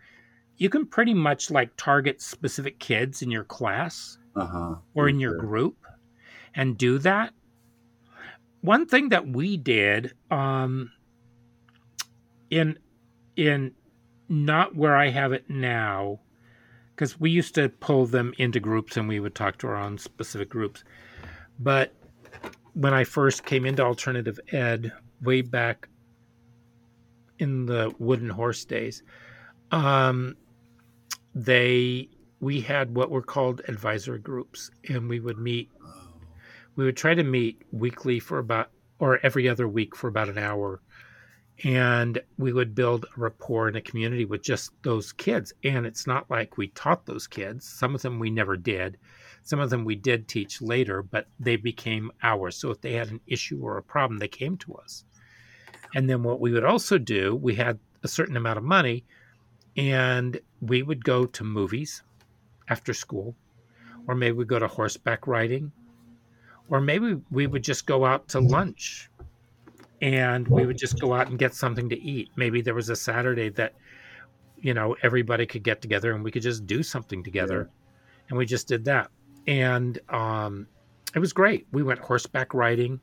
you can pretty much like target specific kids in your class uh-huh. or in your group and do that. One thing that we did um in in not where I have it now because we used to pull them into groups and we would talk to our own specific groups. But when I first came into alternative ed, way back in the wooden horse days, um, they we had what were called advisory groups, and we would meet. We would try to meet weekly for about or every other week for about an hour, and we would build a rapport in a community with just those kids. And it's not like we taught those kids; some of them we never did. Some of them we did teach later, but they became ours. So if they had an issue or a problem, they came to us. And then what we would also do, we had a certain amount of money and we would go to movies after school, or maybe we go to horseback riding, or maybe we would just go out to lunch and we would just go out and get something to eat. Maybe there was a Saturday that, you know, everybody could get together and we could just do something together. Yeah. And we just did that. And um, it was great. We went horseback riding.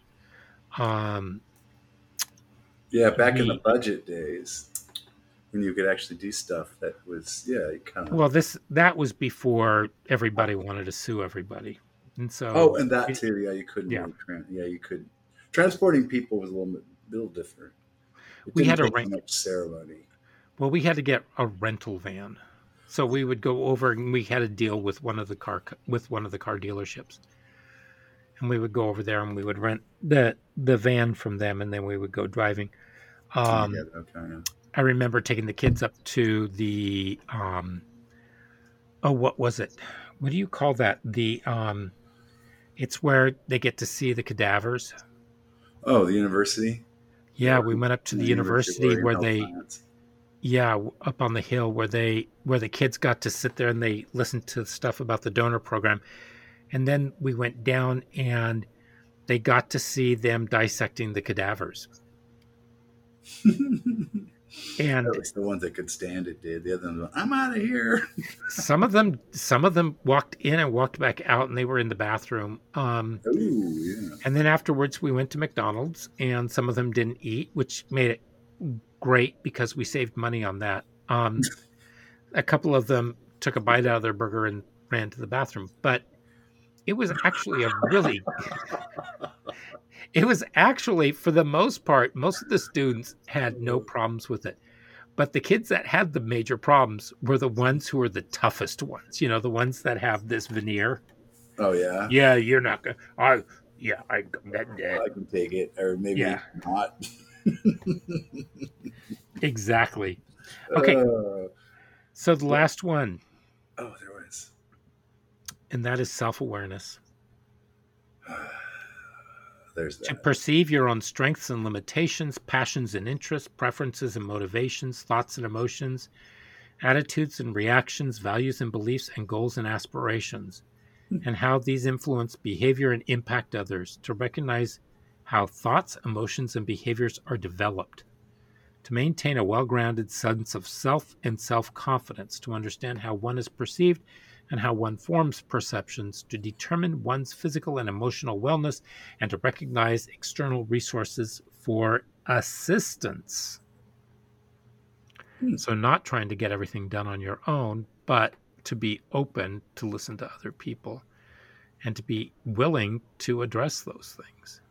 Um, yeah, back we, in the budget days when you could actually do stuff that was yeah kind of well this that was before everybody wanted to sue everybody. And so oh and that too yeah you couldn't yeah, really yeah you could transporting people was a little bit a little different. It we had a rent much ceremony. Well we had to get a rental van. So we would go over and we had a deal with one of the car with one of the car dealerships and we would go over there and we would rent the the van from them and then we would go driving. Um, okay, yeah. I remember taking the kids up to the um, oh what was it? What do you call that? The um, it's where they get to see the cadavers. Oh the university? Yeah we went up to the, the university, university where they plants. yeah up on the hill where they where the kids got to sit there and they listened to stuff about the donor program and then we went down and they got to see them dissecting the cadavers. *laughs* and that was the ones that could stand it did the other ones went, i'm out of here *laughs* some of them some of them walked in and walked back out and they were in the bathroom um, Ooh, yeah. and then afterwards we went to mcdonald's and some of them didn't eat which made it great because we saved money on that um, *laughs* a couple of them took a bite out of their burger and ran to the bathroom but it was actually a really it was actually for the most part most of the students had no problems with it. But the kids that had the major problems were the ones who were the toughest ones you know the ones that have this veneer. Oh yeah? Yeah you're not gonna i yeah i that, that. i can take it or maybe yeah. not. Exactly. *laughs* Okay. Uh, so the last one. Oh there and that is self awareness. *sighs* there's To perceive your own strengths and limitations, passions and interests, preferences and motivations, thoughts and emotions, attitudes and reactions, values and beliefs, and goals and aspirations, Hmm. and how these influence behavior and impact others. To recognize how thoughts, emotions, and behaviors are developed. To maintain a well grounded sense of self and self confidence. To understand how one is perceived and how one forms perceptions. To determine one's physical and emotional wellness and to recognize external resources for assistance. Hmm. So, not trying to get everything done on your own, but to be open to listen to other people and to be willing to address those things.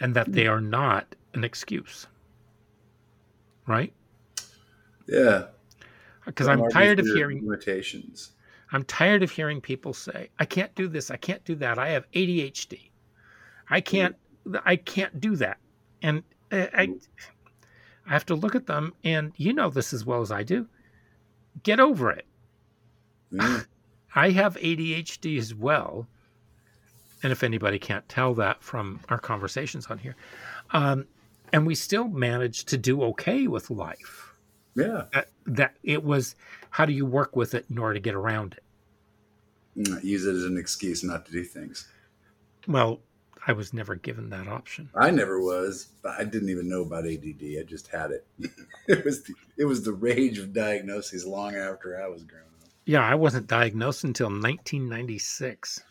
And that they are not an excuse. Right? Yeah. Because I'm tired of hearing limitations. I'm tired of hearing people say, "I can't do this. I can't do that. I have ADHD. I can't. I can't do that." And uh, I, I, I have to look at them, and you know this as well as I do. Get over it. Yeah. *laughs* I have ADHD as well, and if anybody can't tell that from our conversations on here, um, and we still manage to do okay with life. Yeah. That, that it was, how do you work with it in order to get around it? Mm, Use it as an excuse not to do things. Well, I was never given that option. I never was. I didn't even know about ADD. I just had it. *laughs* it was the, it was the rage of diagnoses long after I was grown up. Yeah, I wasn't diagnosed until 1996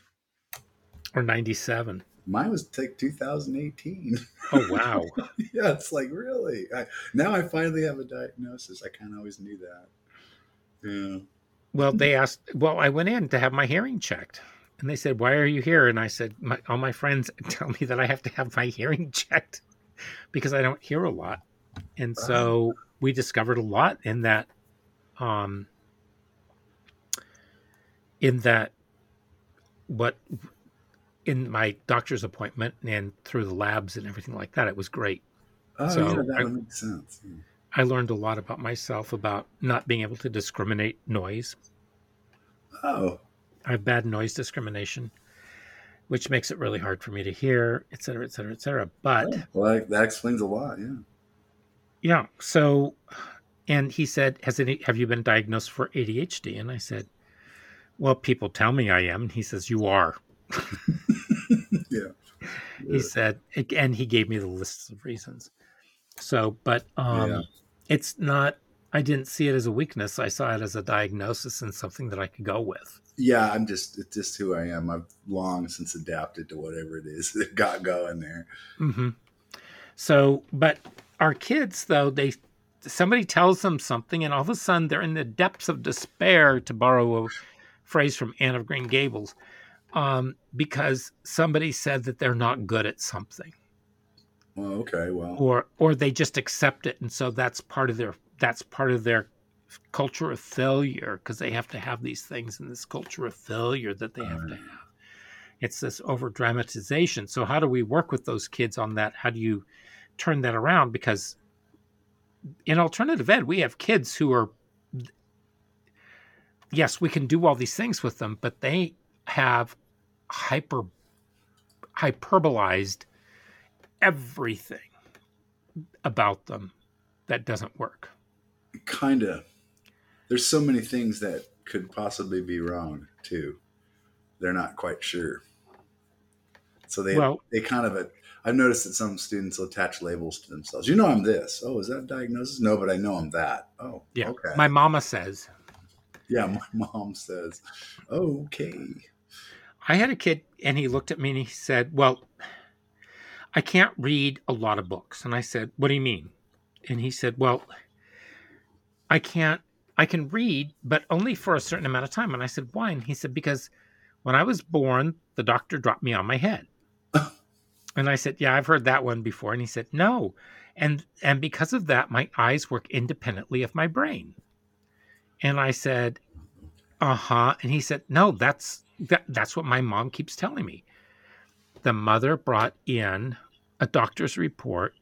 or 97. Mine was like 2018. Oh, wow. *laughs* yeah, it's like really. I, now I finally have a diagnosis. I kind of always knew that. Yeah. well, they asked, well, I went in to have my hearing checked. And they said, why are you here? And I said, my, all my friends *laughs* tell me that I have to have my hearing *laughs* checked because I don't hear a lot. And so we discovered a lot in that, um, in that, what, in my doctor's appointment and through the labs and everything like that, it was great. Oh, So, yeah, that I- would make sense. I learned a lot about myself about not being able to discriminate noise. Oh, I have bad noise discrimination, which makes it really hard for me to hear, et cetera, et cetera, et cetera. But oh, well, that, that explains a lot. Yeah. yeah, so, and he said, "Has any? Have you been diagnosed for ADHD?" And I said, "Well, people tell me I am." And he says, "You are." *laughs* yeah. He said, and he gave me the lists of reasons. So, but um, Yeah. it's not. I didn't see it as a weakness. I saw it as a diagnosis and something that I could go with. Yeah, I'm just it's just who I am. I've long since adapted to whatever it is *laughs* that got going there. hmm So, but our kids, though, they somebody tells them something, and all of a sudden they're in the depths of despair, to borrow a phrase from Anne of Green Gables, um, because somebody said that they're not good at something, Well, okay, well, or or they just accept it, and so that's part of their that's part of their culture of failure because they have to have these things in this culture of failure that they have to have. It's this over dramatization. So how do we work with those kids on that? How do you turn that around? Because in alternative ed, we have kids who are yes, we can do all these things with them, but they have hyper hyperbolized everything about them that doesn't work. kind of. There's so many things that could possibly be wrong too. They're not quite sure. So they Well- they kind of I've noticed that some students will attach labels to themselves. You know, I'm this. Oh, is that a diagnosis? No, but I know I'm that. Oh, Yeah. Okay. My mama says yeah, my *laughs* mom says, okay. I had a kid and he looked at me and he said, Well, I can't read a lot of books. And I said, What do you mean? And he said, Well, I can't, I can read, but only for a certain amount of time. And I said, Why? And he said, Because when I was born, the doctor dropped me on my head. *laughs* and I said, Yeah, I've heard that one before. And he said, No. And and because of that, my eyes work independently of my brain. And I said, uh-huh and he said no that's that, that's what my mom keeps telling me the mother brought in a doctor's report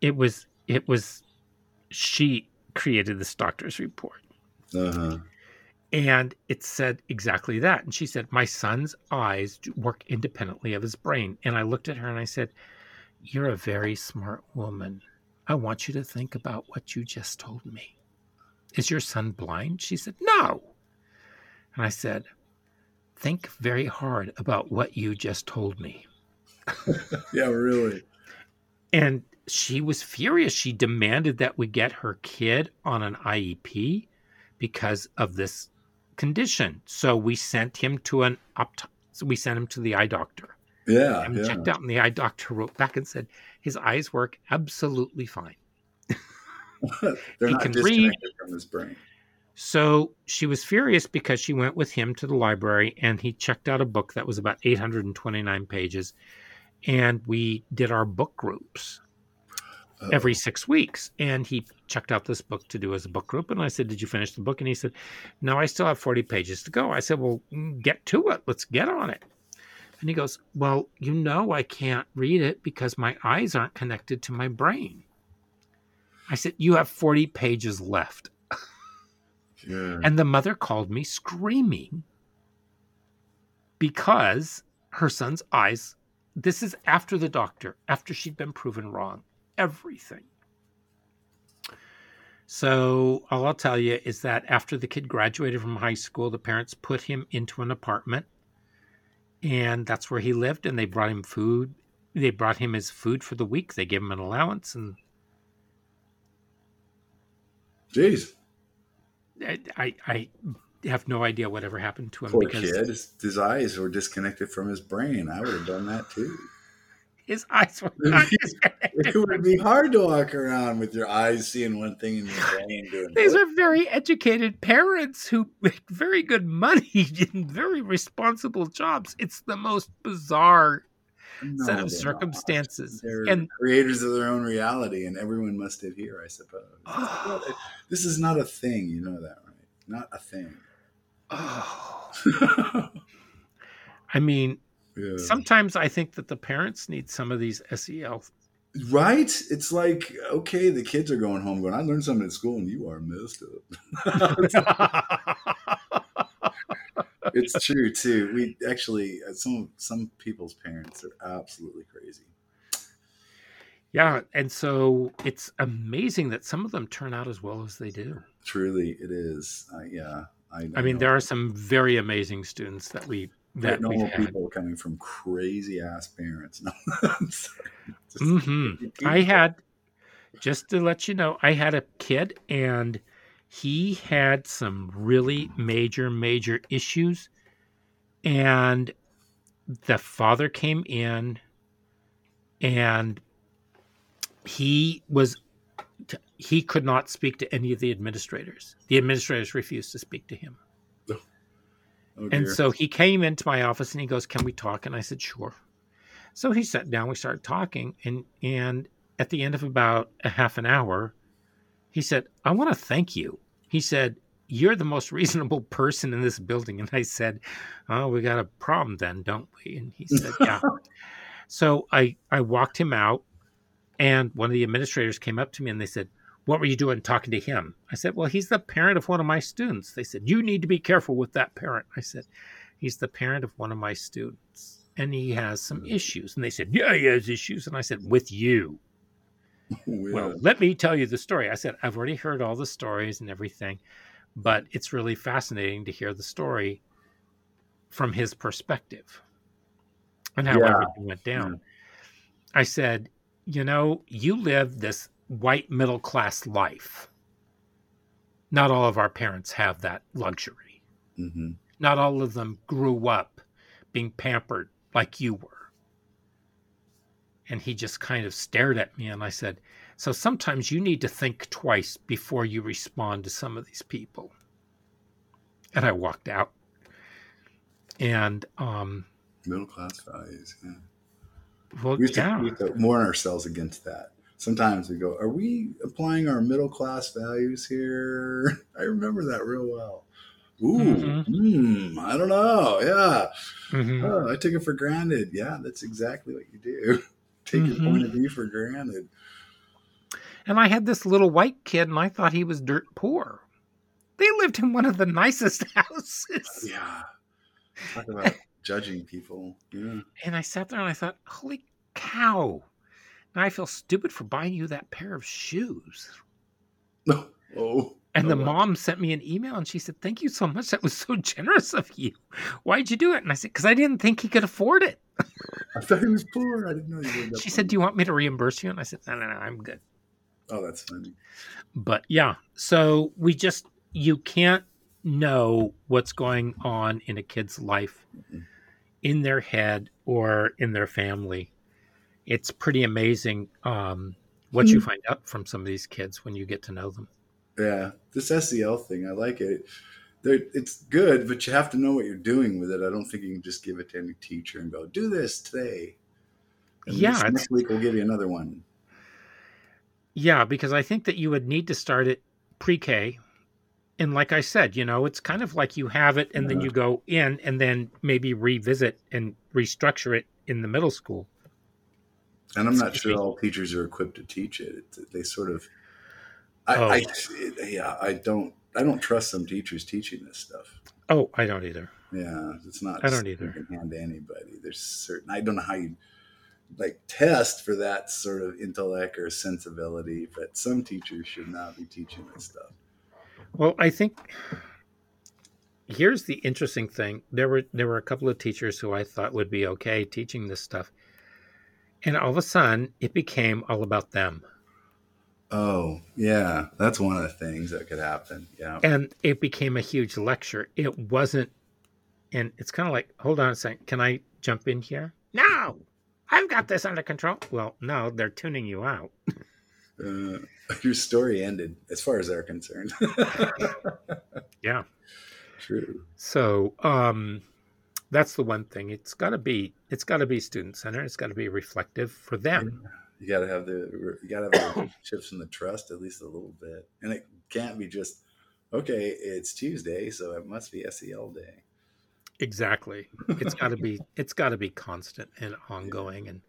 it was it was she created this doctor's report Uh huh. And it said exactly that. And she said, My son's eyes work independently of his brain. And I looked at her and I said, You're a very smart woman. I want you to think about what you just told me. Is your son blind? She said, No. And I said, Think very hard about what you just told me. *laughs* yeah, really. And she was furious. She demanded that we get her kid on an IEP because of this condition. So we sent him to an opt- so we sent him to the eye doctor. Yeah. And yeah. checked out and the eye doctor wrote back and said his eyes work absolutely fine. *laughs* They're He not can read. from his brain. So she was furious because she went with him to the library and he checked out a book that was about 829 pages. And we did our book groups Uh, every six weeks. And he checked out this book to do as a book group. And I said, Did you finish the book? And he said, No, I still have 40 pages to go. I said, Well, mm, get to it. Let's get on it. And he goes, Well, you know, I can't read it because my eyes aren't connected to my brain. I said, You have 40 pages left. yeah. And the mother called me screaming because her son's eyes, this is after the doctor, after she'd been proven wrong, everything. So, all I'll tell you is that after the kid graduated from high school, the parents put him into an apartment, and that's where he lived. And they brought him food. They brought him his food for the week. They gave him an allowance, and Jeez, I, I, have no idea whatever happened to him poor because kid. His, eyes were disconnected from his brain. I would have done that too. his eyes were *laughs* not It would be hard to walk around with your eyes seeing one thing and your brain doing. These are very educated parents who make very good money *laughs* in very responsible jobs. It's the most bizarre No, set of circumstances. They're And creators of their own reality, and everyone must adhere, I suppose. *sighs* this is not a thing. You know that, right? Not a thing. oh, *sighs* I mean, Yeah. sometimes I think that the parents need some of these SEL. Right? It's like, okay, the kids are going home going, I learned something at school and you are messed up. *laughs* *laughs* *laughs* it's true too. We actually uh, some some people's parents are absolutely crazy. yeah, and so it's amazing that some of them turn out as well as they do. Truly, it is. Uh, yeah, I, I mean, there are some very amazing students that we that normal people coming from crazy ass parents. *laughs* No, I'm sorry. Just hmm. I had, just to let you know, I had a kid and he had some really major, major issues. And the father came in and he was, he could not speak to any of the administrators. The administrators refused to speak to him. Oh, oh And so he came into my office and he goes, "Can we talk?" And I said, "Sure." So he sat down. We started talking, and and at the end of about a half an hour, he said, "I want to thank you." He said, "You're the most *laughs* reasonable person in this building." And I said, "Oh, we got a problem then, don't we?" And he said, *laughs* "Yeah." so I I walked him out, and one of the administrators came up to me and they said. What were you doing talking to him? I said, Well, he's the parent of one of my students. They said, You need to be careful with that parent. I said, He's the parent of one of my students and he has some issues. And they said, Yeah, he has issues. And I said, With you. *laughs* Yeah. Well, let me tell you the story. I said, I've already heard all the stories and everything, but it's really fascinating to hear the story from his perspective and how Yeah. everything went down. I said, You know, you live this white middle class life. Not all of our parents have that luxury. hmm Not all of them grew up being pampered like you were. And he just kind of stared at me and I said, So sometimes you need to think twice before you respond to some of these people. And I walked out. And um Middle class values. Yeah. well We used, to, yeah. we used to warn ourselves against that. Sometimes we go, "Are we applying our middle class values here?" *laughs* I remember that real well. Ooh, Mhm. hmm, I don't know. Yeah, Mhm. oh, I took it for granted. Yeah, that's exactly what you do. *laughs* Take Mhm. your point of view for granted. And I had this little white kid and I thought he was dirt poor. They lived in one of the *laughs* nicest houses. Yeah. Talk *laughs* about judging people. Yeah. And I sat there and I thought, holy cow. Now I feel stupid for buying you that pair of shoes. *laughs* Oh. And Oh, the wow. mom sent me an email and she said, Thank you so much. That was so *laughs* generous of you. Why'd you do it? And I said, Because I didn't think he could afford it. I thought he was poor. I didn't know lived *laughs* up She said, Do you want me to reimburse you? And I said, No, no, no, I'm good. Oh, that's funny. But yeah, so we just, you can't know what's going on in a kid's life, Mhm. in their head, or in their family. It's pretty amazing um, what you find out from some of these kids when you get to know them. Yeah, this SEL thing, I like it. It's good, but you have to know what you're doing with it. I don't think you can just give it to any teacher and go, "Do this today." And Yeah, next week we'll give you another one. Yeah, because I think that you would need to start it pre K. And like I said, you know, it's kind of like you have it and then you go in and then maybe revisit and restructure it in the middle school. And I'm not sure all teachers are equipped to teach. It- They sort of, I, Oh. I yeah, I don't, I don't trust some teachers teaching this stuff. Oh, I don't either. Yeah, it's not. I don't either. Hand to anybody. There's certain. I don't know how you like test for that sort of intellect or sensibility, but some teachers should not be teaching this stuff. Well, I think here's the interesting thing. There were there were a couple of teachers who I thought would be okay teaching this stuff. And all of a sudden it became all about them. Oh, yeah, that's one of the things that could happen. Yeah, and it became a huge lecture. It wasn't, and it's kind of like, hold on a second, can I jump in here? No, I've got this under control. Well, no, they're tuning you out. uh, *laughs* your story ended, as far as they're concerned. *laughs* Yeah. true. So, um, that's the one thing. It's got to be, it's got to be student centered. It's got to be reflective for them. You got to have the you got to have the *coughs* relationships and the trust at least a little bit, and it can't be just okay. It's Tuesday, so it must be SEL day. Exactly. It's *laughs* got to be, it's got to be constant and ongoing and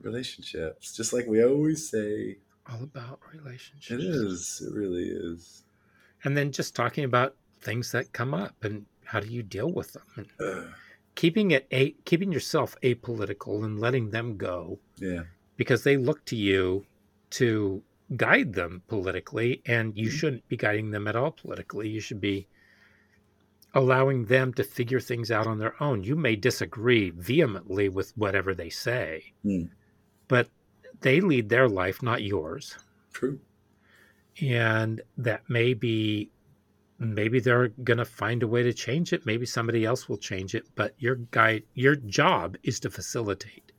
relationships, just like we always say. all about relationships. It is. It really is. And then just talking about things that come up and how do you deal with them and keeping it a keeping yourself apolitical and letting them go yeah. Because they look to you to guide them politically and you Mhm. shouldn't be guiding them at all politically you should be allowing them to figure things out on their own you may disagree vehemently with whatever they say Mm. but they lead their life not yours True. and that may be maybe they're going to find a way to change it maybe somebody else will change it but your guide your job is to facilitate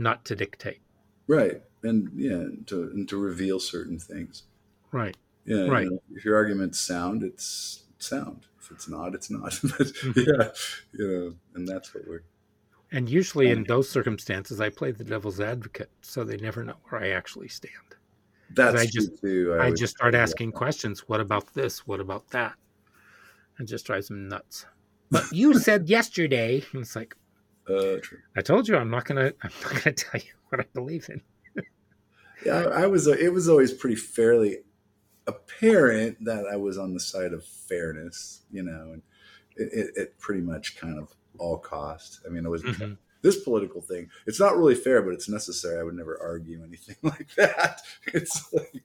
not to dictate Right. And yeah, to and to reveal certain things. right Yeah. you Right. know, if your argument's sound, it's sound. If it's not, it's not. *laughs* but *laughs* Mhm. yeah, you know, and that's what we're. and usually in those circumstances i play the devil's advocate so they never know where i actually stand That's I just- too. i would just start asking questions what about this what about that it just drives them nuts but you said yesterday and it's like Uh, true. i told you i'm not gonna i'm not gonna *laughs* tell you what i believe in Yeah, I, I was. It was always pretty fairly apparent that I was on the side of fairness, you know, and it, it, it pretty much kind of all cost. I mean, it was Mhm. this political thing. It's not really fair, but it's necessary. I would never argue anything *laughs* like that. It's like,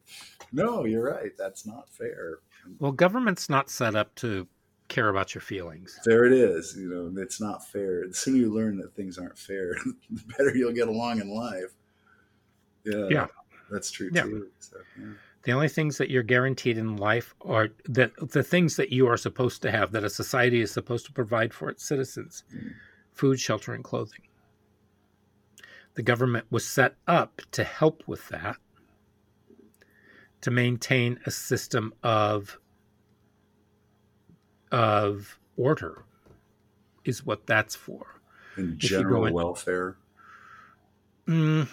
no, you're right. That's not fair. Well, government's not set up to care about your feelings. There it is. You know, it's not fair. The sooner you learn that things aren't fair, *laughs* the better you'll get along in life. Yeah, Yeah. that's true Yeah. too. So, yeah. The only things that you're guaranteed in life are that the things that you are supposed to have, that a society is supposed to provide for its citizens Mm. food, shelter, and clothing. The government was set up to help with that, to maintain a system of, of order, is what that's for. In If you go general in- welfare, Mm,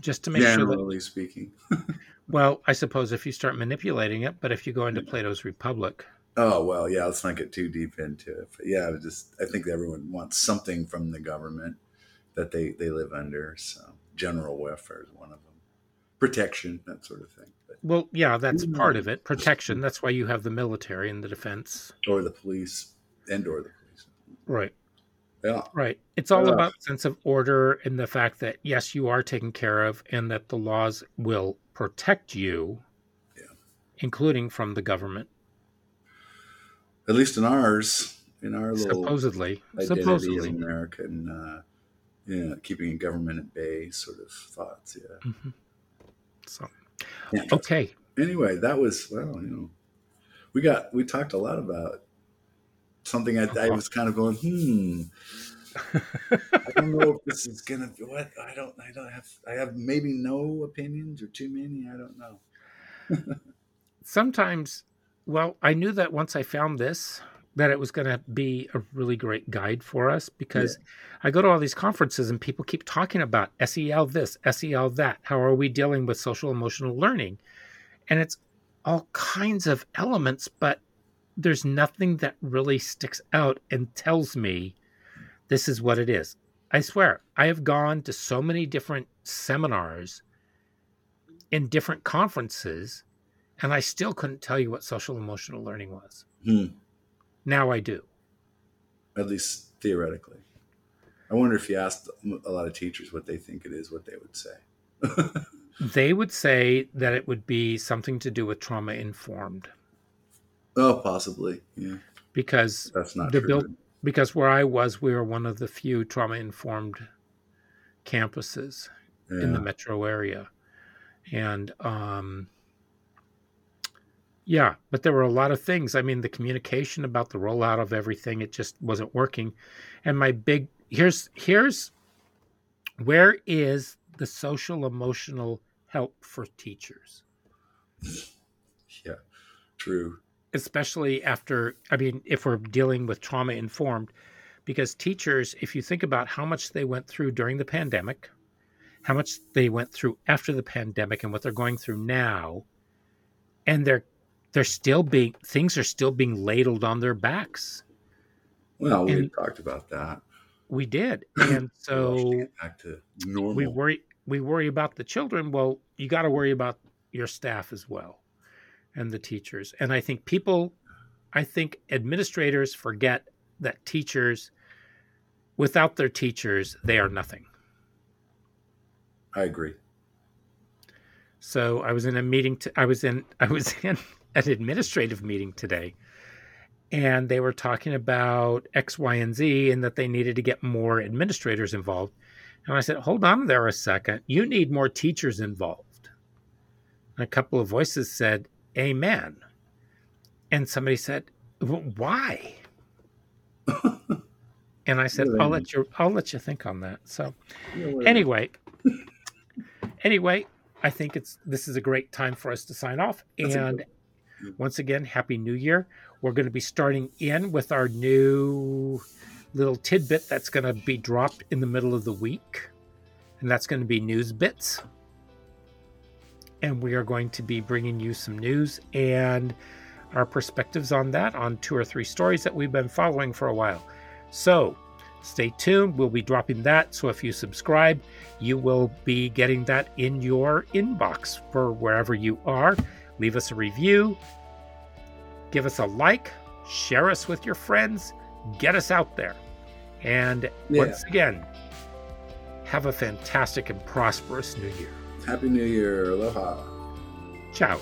just to make sure that generally speaking. *laughs* Well, I suppose if you start manipulating it, but if you go into Plato's Republic, Oh well, yeah. Let's not get too deep into it. But yeah, just I think everyone wants something from the government that they they live under. So general welfare is one of them. protection, that sort of thing. Well, yeah, that's Mm. part of it. Protection. That's why you have the military and the defense. or the police, and or the police. Right. Yeah, Right. It's all about sense of order and the fact that yes, you are taken care of and that the laws will protect you, Yeah. including from the government. at least in ours, in our little Supposedly. identity as Supposedly. American, uh, yeah, keeping a government at bay sort of thoughts. Yeah. Mhm. So yeah. okay. Anyway, that was well, you know, we got we talked a lot about something I, I was kind of going, hmm. I don't know if this is gonna be what I don't I don't have I have maybe no opinions or too many I don't know. *laughs* Sometimes well, I knew that once I found this that it was going to be a really great guide for us because I go to all these conferences and people keep talking about SEL this, SEL that. How are we dealing with social emotional learning? And it's all kinds of elements, but there's nothing that really sticks out and tells me this is what it is. I swear, I have gone to so many different seminars in different conferences, and I still couldn't tell you what social emotional learning was. Hmm. Now I do. At least theoretically. I wonder if you asked a lot of teachers what they think it is, what they would say. *laughs* They would say that it would be something to do with trauma informed oh, possibly. Yeah, because that's not true. build- because where I was, we were one of the few trauma informed campuses yeah. in the metro area. And um yeah, but there were a lot of things. I mean, the communication about the rollout of everything, it just wasn't working. And my big here's here's where is the social emotional help for teachers? *laughs* yeah, true. especially after i mean if we're dealing with trauma informed because teachers if you think about how much they went through during the pandemic how much they went through after the pandemic and what they're going through now and they're they're still being things are still being ladled on their backs Well, we talked about that. we did *clears throat* and so back to normal. we worry we worry about the children well you got to worry about your staff as well and the teachers and i think people i think administrators forget that teachers without their teachers they are nothing I agree. so i was in a meeting to, i was in *laughs* i was in an administrative meeting today and they were talking about x y and z and that they needed to get more administrators involved. And i said hold on there a second. You need more teachers involved. And a couple of voices said amen. And somebody said "Wh- why? *laughs* And i said they i'll let you i'll let you think on that. So anyway anyway i think it's this is a great time for us to sign off That's and once again happy new year. We're going to be starting in with our new little tidbit that's going to be dropped in the middle of the week and that's going to be news bits. And we are going to be bringing you some news and our perspectives on that on two or three stories that we've been following for a while. So stay tuned. We'll be dropping that. So if you subscribe you will be getting that in your inbox for wherever you are leave us a review give us a like share us with your friends get us out there and Yeah. once again have a fantastic and prosperous new year Happy New Year. Aloha. ciao